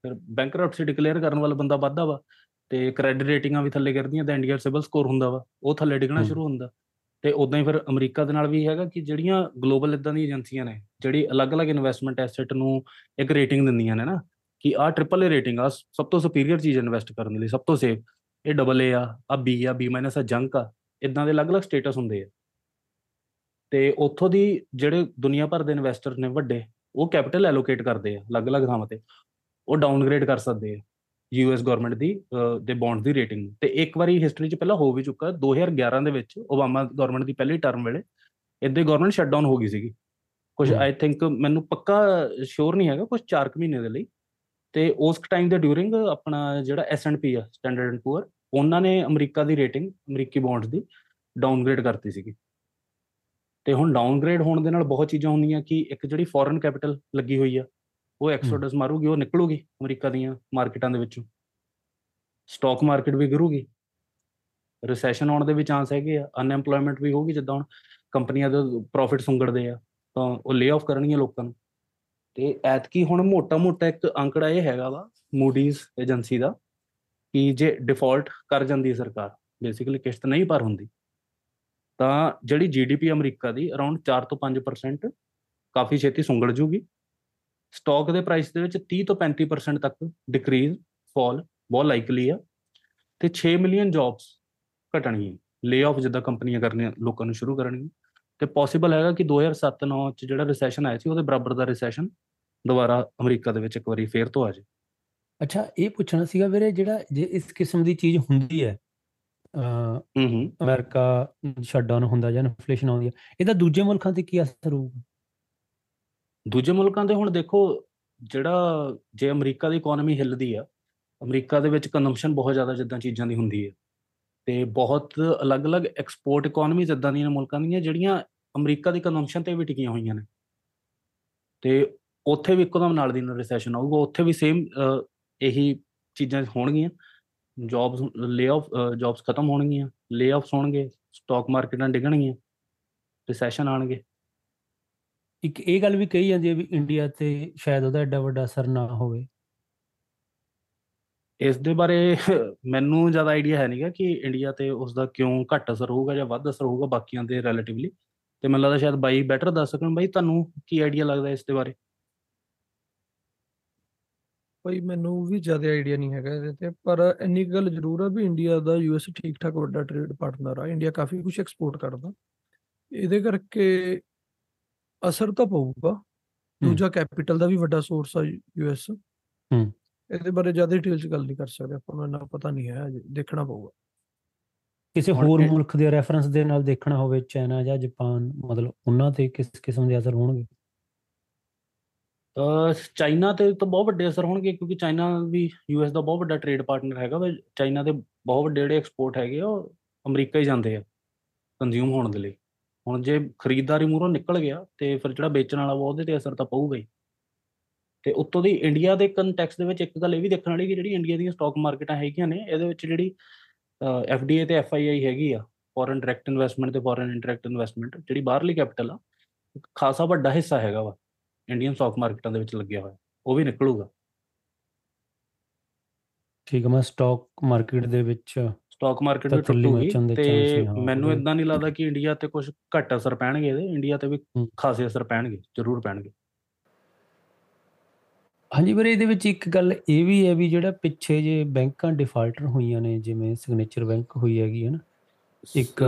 ਫਿਰ ਬੈਂਕਰਪਟਸੀ ਡਿਕਲੇਅਰ ਕਰਨ ਵਾਲਾ ਬੰਦਾ ਵੱਧਦਾ ਵਾ ਤੇ ਕ੍ਰੈਡਿਟ ਰੇਟਿੰਗਾਂ ਵੀ ਥੱਲੇ ਗਿਰਦੀਆਂ ਤੇ ਇੰਡੀਆ ਸਿਬਲ ਸਕੋਰ ਹੁੰਦਾ ਵਾ ਉਹ ਥੱਲੇ ਡਿੱਗਣਾ। ਸ਼ੁਰੂ ਹੁੰਦਾ। ਤੇ ਉਦਾਂ ਹੀ ਫਿਰ ਅਮਰੀਕਾ ਦੇ ਨਾਲ ਵੀ ਹੈਗਾ ਕਿ ਜਿਹੜੀਆਂ ਗਲੋਬਲ ਇਦਾਂ ਦੀਆਂ ਏਜੰਸੀਆਂ ਨੇ ਜਿਹੜੀ ਅਲੱਗ-ਅਲੱਗ ਇਨਵੈਸਟਮੈਂਟ ਐਸੈਟ ਨੂੰ ਇੱਕ ਰੇਟਿੰਗ ਦਿੰਦੀਆਂ ਨੇ ਨਾ ਕਿ ਆਹ ਟ੍ਰਿਪਲ ਏ ਰੇਟਿੰਗ ਆ ਸਭ ਤੋਂ ਸੁਪੀਰੀਅਰ ਚੀਜ਼ ਇਨਵੈਸਟ ਕਰਨ ਲਈ ਸਭ ਤੋਂ ਸੇਫ ਇਹ ਡਬਲ ਏ ਆ ਆ ਬੀ ਆ ਬੀ ਮਾਈਨਸ ਆ ਜੰਕ ਆ ਇਦਾਂ ਦੇ ਅਲੱਗ-ਅਲੱਗ ਸਟੇਟਸ ਹੁੰਦੇ ਆ। ਤੇ ਉੱਥੋਂ ਦੀ ਜਿਹੜੇ ਦੁਨੀਆ ਭਰ ਦੇ ਇਨਵੈਸਟਰ ਨੇ ਵੱਡੇ ਉਹ ਕੈਪੀਟਲ ਐਲੋਕੇਟ ਕਰਦੇ ਆ ਅਲੱਗ-ਅਲੱਗ ਥਾਵਾਂ ਤੇ। ਉਹ ਡਾਊਨਗ੍ਰੇਡ ਕਰ ਸਕਦੇ ਆ ਯੂਐਸ ਗਵਰਨਮੈਂਟ ਦੀ ਦੇ ਬੌਂਡ ਦੀ ਰੇਟਿੰਗ ਤੇ ਇੱਕ ਵਾਰੀ ਹਿਸਟਰੀ 'ਚ ਪਹਿਲਾਂ ਹੋ ਵੀ ਚੁੱਕਾ 2011 ਦੇ ਵਿੱਚ ਓਬਾਮਾ ਗਵਰਨਮੈਂਟ ਦੀ ਪਹਿਲੀ ਟਰਮ ਵੇਲੇ ਇੱਦਾਂ ਗਵਰਨਮੈਂਟ ਸ਼ਟਡਾਊਨ ਹੋ ਗਈ ਸੀਗੀ। ਕੁਝ। ਆਈ ਥਿੰਕ ਮੈਨੂੰ ਪੱਕਾ ਸ਼ੋਰ ਨਹੀਂ ਹੈਗਾ ਕੁਝ 4 ਮਹੀਨੇ ਦੇ ਲਈ। ਤੇ ਉਸ ਟਾਈਮ ਦੇ ਡਿਊਰਿੰਗ ਆਪਣਾ ਜਿਹੜਾ ਐਸ&ਪੀ ਆ ਸਟੈਂਡਰਡ ਐਂਡ ਪੂਅਰ ਉਹਨਾਂ ਨੇ ਅਮਰੀਕਾ ਦੀ ਰੇਟਿੰਗ ਅਮਰੀਕੀ ਬੌਂਡਸ ਦੀ ਡਾਊਨਗ੍ਰੇਡ ਕਰਤੀ ਸੀਗੀ। ਤੇ ਹੁਣ ਡਾਊਨਗ੍ਰੇਡ ਹੋਣ ਦੇ ਨਾਲ ਬਹੁਤ ਚੀਜ਼ਾਂ ਹੁੰਦੀਆਂ ਕਿ ਇੱਕ ਜਿਹੜੀ ਫੋਰਨ ਕੈਪੀਟਲ ਲੱਗੀ ਹੋਈ ਆ ਉਹ ਐਕਸੋਡਸ ਮਾਰੂਗੀ ਉਹ ਨਿਕਲੂਗੀ ਅਮਰੀਕਾ ਦੀਆਂ ਮਾਰਕੀਟਾਂ ਦੇ ਵਿੱਚੋਂ। ਸਟਾਕ ਮਾਰਕੀਟ ਵੀ ਗਿਰੂਗੀ। ਰਿਸੈਸ਼ਨ ਆਉਣ ਦੇ ਵੀ ਚਾਂਸ ਹੈਗੇ ਆ। ਅਨਐਮਪਲੋਇਮੈਂਟ ਵੀ ਹੋਊਗੀ ਜਿੱਦਾਂ ਹੁਣ ਕੰਪਨੀਆਂ ਦੇ ਪ੍ਰੋਫਿਟ ਸੁੰਗੜਦੇ ਆ ਤਾਂ ਉਹ ਲੇ ਆਫ ਕਰਨਗੀਆਂ ਲੋਕਾਂ ਨੂੰ। ਤੇ ਐਤਕੀ ਹੁਣ ਮੋਟਾ-ਮੋਟਾ ਇੱਕ ਅੰਕੜਾ ਇਹ ਹੈਗਾ ਵਾ ਮੂਡੀਜ਼ ਏਜੰਸੀ ਦਾ ਕਿ ਜੇ ਡਿਫਾਲਟ ਕਰ ਜਾਂਦੀ ਹੈ ਸਰਕਾਰ ਬੇਸਿਕਲੀ ਕਿਸ਼ਤ ਨਹੀਂ ਭਰ ਹੁੰਦੀ ਤਾਂ ਜਿਹੜੀ ਜੀਡੀਪੀ ਅਮਰੀਕਾ ਦੀ ਅਰਾਊਂਡ 4 ਤੋਂ 5% ਕਾਫੀ ਛੇਤੀ ਸੁੰਗੜ ਜੂਗੀ। ਸਟਾਕ ਦੇ ਪ੍ਰਾਈਸ ਦੇ ਵਿੱਚ 30 ਤੋਂ 35% ਤੱਕ ਡਿਕਰੀਜ਼ ਫਾਲ ਬਹੁਤ ਲਾਈਕਲੀ ਆ ਤੇ 6 ਮਿਲੀਅਨ ਜੌਬਸ ਘਟਣਗੀਆਂ ਲੇ ਆਫ ਜਿੱਦਾਂ ਕੰਪਨੀਆਂ ਕਰਨੀਆਂ ਲੋਕਾਂ ਨੂੰ ਸ਼ੁਰੂ ਕਰਨਗੀਆਂ ਤੇ ਪੋਸੀਬਲ ਹੈਗਾ ਕਿ 2007-9 ਚ ਜਿਹੜਾ ਰਿਸੈਸ਼ਨ ਆਇਆ ਸੀ ਉਹਦੇ ਬਰਾਬਰ ਦਾ ਰਿਸੈਸ਼ਨ ਦੁਬਾਰਾ ਅਮਰੀਕਾ ਦੇ ਵਿੱਚ ਇੱਕ ਵਾਰੀ ਫੇਰ ਤੋਂ ਆ ਜਾਏ। ਅੱਛਾ ਇਹ ਪੁੱਛਣਾ ਸੀਗਾ ਵੀਰੇ ਜਿਹੜਾ ਜੇ ਇਸ ਕਿਸਮ ਦੀ ਚੀਜ਼ ਹੁੰਦੀ ਹੈ ਹੂੰ ਅਮਰੀਕਾ ਸ਼ਟਡਾਊਨ ਹੁੰਦਾ ਜਾਂ ਇਨਫਲੇਸ਼ਨ ਆਉਂਦੀ ਹੈ ਇਹਦਾ ਦੂਜੇ ਮੁਲਕਾਂ ਤੇ ਕੀ ਅਸਰ ਹੋਊਗਾ? ਦੂਜੇ ਮੁਲਕਾਂ ਦੇ ਹੁਣ ਦੇਖੋ, ਜਿਹੜਾ ਜੇ ਅਮਰੀਕਾ ਦੀ ਇਕਨੋਮੀ ਹਿੱਲਦੀ ਆ, ਅਮਰੀਕਾ ਦੇ ਵਿੱਚ ਕੰਜ਼ੰਪਸ਼ਨ ਬਹੁਤ ਜ਼ਿਆਦਾ ਜਿੱਦਾਂ ਚੀਜ਼ਾਂ ਦੀ ਹੁੰਦੀ ਹੈ ਤੇ ਬਹੁਤ ਅਲੱਗ-ਅਲੱਗ ਐਕਸਪੋਰਟ ਇਕਨੋਮੀਜ਼ ਇਦਾਂ ਦੀਆਂ ਨੇ ਮੁਲਕਾਂ ਦੀਆਂ ਜਿਹੜੀਆਂ ਅਮਰੀਕਾ ਦੀ ਕੰਜ਼ੰਪਸ਼ਨ ਤੇ ਵੀ ਟਿਕੀਆਂ ਹੋਈਆਂ ਨੇ। ਤੇ ਉੱਥੇ ਵੀ ਇੱਕਦਮ ਨਾਲ ਦੀ ਨਾਲ ਰਿਸੈਸ਼ਨ ਆਊਗਾ, ਉੱਥੇ ਵੀ ਸੇਮ ਇਹੀ ਚੀਜ਼ਾਂ ਹੋਣਗੀਆਂ। ਜੌਬਸ ਲੇ ਆਫ ਜੌਬਸ ਖਤਮ ਹੋਣਗੀਆਂ ਲੇ ਆਫਸ ਹੋਣਗੇ ਸਟਾਕ ਮਾਰਕੀਟਾਂ ਡਿੱਗਣਗੀਆਂ ਰਿਸੈਸ਼ਨ ਆਣਗੇ। ਇੱਕ ਇਹ ਗੱਲ ਵੀ ਕਹੀ ਜਾਂਦੀ ਹੈ ਵੀ ਇੰਡੀਆ ਤੇ ਸ਼ਾਇਦ ਉਹਦਾ ਐਡਾ ਵੱਡਾ ਅਸਰ ਨਾ ਹੋਵੇ। ਇਸ ਦੇ ਬਾਰੇ ਮੈਨੂੰ ਜ਼ਿਆਦਾ ਆਈਡੀਆ ਹੈ ਨਹੀਂਗਾ ਕਿ ਇੰਡੀਆ ਤੇ ਉਸ ਦਾ ਕਿਉਂ ਘੱਟ ਅਸਰ ਹੋਊਗਾ ਜਾਂ ਵੱਧ ਅਸਰ ਹੋਊਗਾ ਬਾਕੀਆਂ ਦੇ ਰਿਲੇਟਿਵਲੀ ਤੇ ਮੈਨੂੰ ਲੱਗਦਾ ਸ਼ਾਇਦ ਬਾਈ ਬੈਟਰ ਦੱਸ ਸਕਣ। ਬਾਈ ਤੁਹਾਨੂੰ ਕੀ ਆਈਡੀਆ ਲੱਗਦਾ ਇਸ ਦੇ ਬਾਰੇ? ਭਾਈ ਮੈਨੂੰ ਵੀ ਜ਼ਿਆਦਾ ਆਈਡੀਆ ਨਹੀਂ ਹੈਗਾ ਇਹਦੇ ਤੇ। ਪਰ ਇੰਨੀ ਗੱਲ ਜ਼ਰੂਰ ਆ ਵੀ ਇੰਡੀਆ ਦਾ ਯੂਐਸ ਠੀਕ ਠਾਕ ਵੱਡਾ ਟ੍ਰੇਡ ਪਾਰਟਨਰ ਆ। ਇੰਡੀਆ ਕਾਫੀ ਕੁਝ ਐਕਸਪੋਰਟ ਕਰਦਾ। ਇਹਦੇ ਕਰਕੇ ਅਸਰ ਤਾਂ ਪਊਗਾ। ਦੂਜਾ ਕੈਪੀਟਲ ਦਾ ਵੀ ਵੱਡਾ ਸੋਰਸ ਆ ਯੂਐਸ ਹੂੰ। ਇਹਦੇ ਬਾਰੇ ਜ਼ਿਆਦਾ ਡਿਟੇਲ ਚ ਗੱਲ ਨਹੀਂ ਕਰ ਸਕਦੇ ਆਪਾਂ ਨੂੰ ਇੰਨਾ ਪਤਾ ਨਹੀਂ ਹੈ ਅਜੇ ਦੇਖਣਾ ਪਊਗਾ। ਕਿਸੇ ਹੋਰ ਮੁਲਕ ਦੇ ਰੈਫਰੈਂਸ ਦੇ ਨਾਲ ਦੇਖਣਾ ਹੋਵੇ ਚਾਈਨਾ ਜਾਂ ਜਾਪਾਨ ਮਤਲਬ ਉਹਨਾਂ ਤੇ ਕਿਸ ਕਿਸਮ ਦੇ ਅਸਰ ਹੋਣਗੇ? ਚਾਈਨਾ ਤੇ ਤਾਂ ਬਹੁਤ ਵੱਡੇ ਅਸਰ ਹੋਣਗੇ ਕਿਉਂਕਿ ਚਾਈਨਾ ਵੀ ਯੂਐਸ ਦਾ ਬਹੁਤ ਵੱਡਾ ਟ੍ਰੇਡ ਪਾਰਟਨਰ ਹੈਗਾ ਵਾ। ਚਾਈਨਾ ਦੇ ਬਹੁਤ ਵੱਡੇ ਜਿਹੜੇ ਐਕਸਪੋਰਟ ਹੈਗੇ ਉਹ ਅਮਰੀਕਾ ਹੀ ਜਾਂਦੇ ਆ ਕੰਜ਼ਿਊਮ ਹੋਣ ਦੇ ਲਈ। ਹੁਣ ਜੇ ਖਰੀਦਦਾਰੀ ਮੂਹਰੋਂ ਨਿਕਲ ਗਿਆ ਤੇ ਫਿਰ ਜਿਹੜਾ ਵੇਚਣ ਵਾਲਾ ਵਾ ਉਹਦੇ ਤੇ ਅਸਰ ਤਾਂ ਪਊਗਾ ਹੀ। ਤੇ ਉੱਤੋਂ ਦੀ ਇੰਡੀਆ ਦੇ ਕੰਟੈਕਸਟ ਦੇ ਵਿੱਚ ਇੱਕ ਗੱਲ ਇਹ ਵੀ ਦੇਖਣ ਵਾਲੀ ਕਿ ਜਿਹੜੀ ਇੰਡੀਆ ਦੀਆਂ ਸਟਾਕ ਮਾਰਕੀਟਾਂ ਹੈਗੀਆਂ ਨੇ, ਇਹਦੇ ਵਿੱਚ ਜਿਹੜੀ ਐਫਡੀਏ ਤੇ ਐਫਆਈਆਈ ਹੈਗੀ ਆ ਫੋਰਨ ਡਾਇਰੈਕਟ ਇਨਵੈਸਟਮੈਂਟ ਤੇ ਫੋਰਨ ਇੰਡਾਇਰੈਕਟ ਇਨਵੈਸਟਮੈਂਟ ਜਿਹੜੀ ਬਾਹਰਲੀ ਕੈਪੀਟਲ ਆ, ਇੱਕ ਖਾਸਾ ਵੱਡਾ ਹਿੱਸਾ ਹੈਗਾ ਵਾ ਇੰਡੀਅਨ ਸਟਾਕ ਮਾਰਕੀਟਾਂ ਦੇ ਵਿੱਚ ਲੱਗਿਆ ਹੋਇਆ, ਉਹ ਵੀ ਨਿਕਲੂਗਾ। ਠੀਕ ਹੈ ਮੈਂ ਸਟਾਕ ਮਾਰਕੀਟ ਦੇ ਵਿੱਚ ਸਟਾਕ ਮਾਰਕੀਟ ਵੀ ਟੁੱਟੂਗੀ ਤੇ ਮੈਨੂੰ ਇਦਾਂ ਨਹੀਂ ਲੱਗਦਾ ਕਿ ਇੰਡੀਆ ਤੇ ਕੁਝ ਘੱਟ ਅਸਰ ਪੈਣਗੇ ਇਹਦੇ। ਇੰਡੀਆ ਤੇ ਵੀ। ਖਾਸੇ ਅਸਰ ਪੈਣਗੇ ਜ਼ਰੂਰ ਪੈਣਗੇ। ਹਾਂਜੀ ਪਰ ਇਹਦੇ ਵਿੱਚ ਇੱਕ ਗੱਲ ਇਹ ਵੀ ਹੈ ਵੀ ਜਿਹੜਾ ਪਿੱਛੇ ਜੇ ਬੈਂਕਾਂ ਡਿਫਾਲਟਰ ਹੋਈਆਂ ਨੇ ਜਿਵੇਂ ਸਿਗਨੇਚਰ ਬੈਂਕ ਹੋਈ ਹੈਗੀ ਹੈ ਨਾ? ਇੱਕ,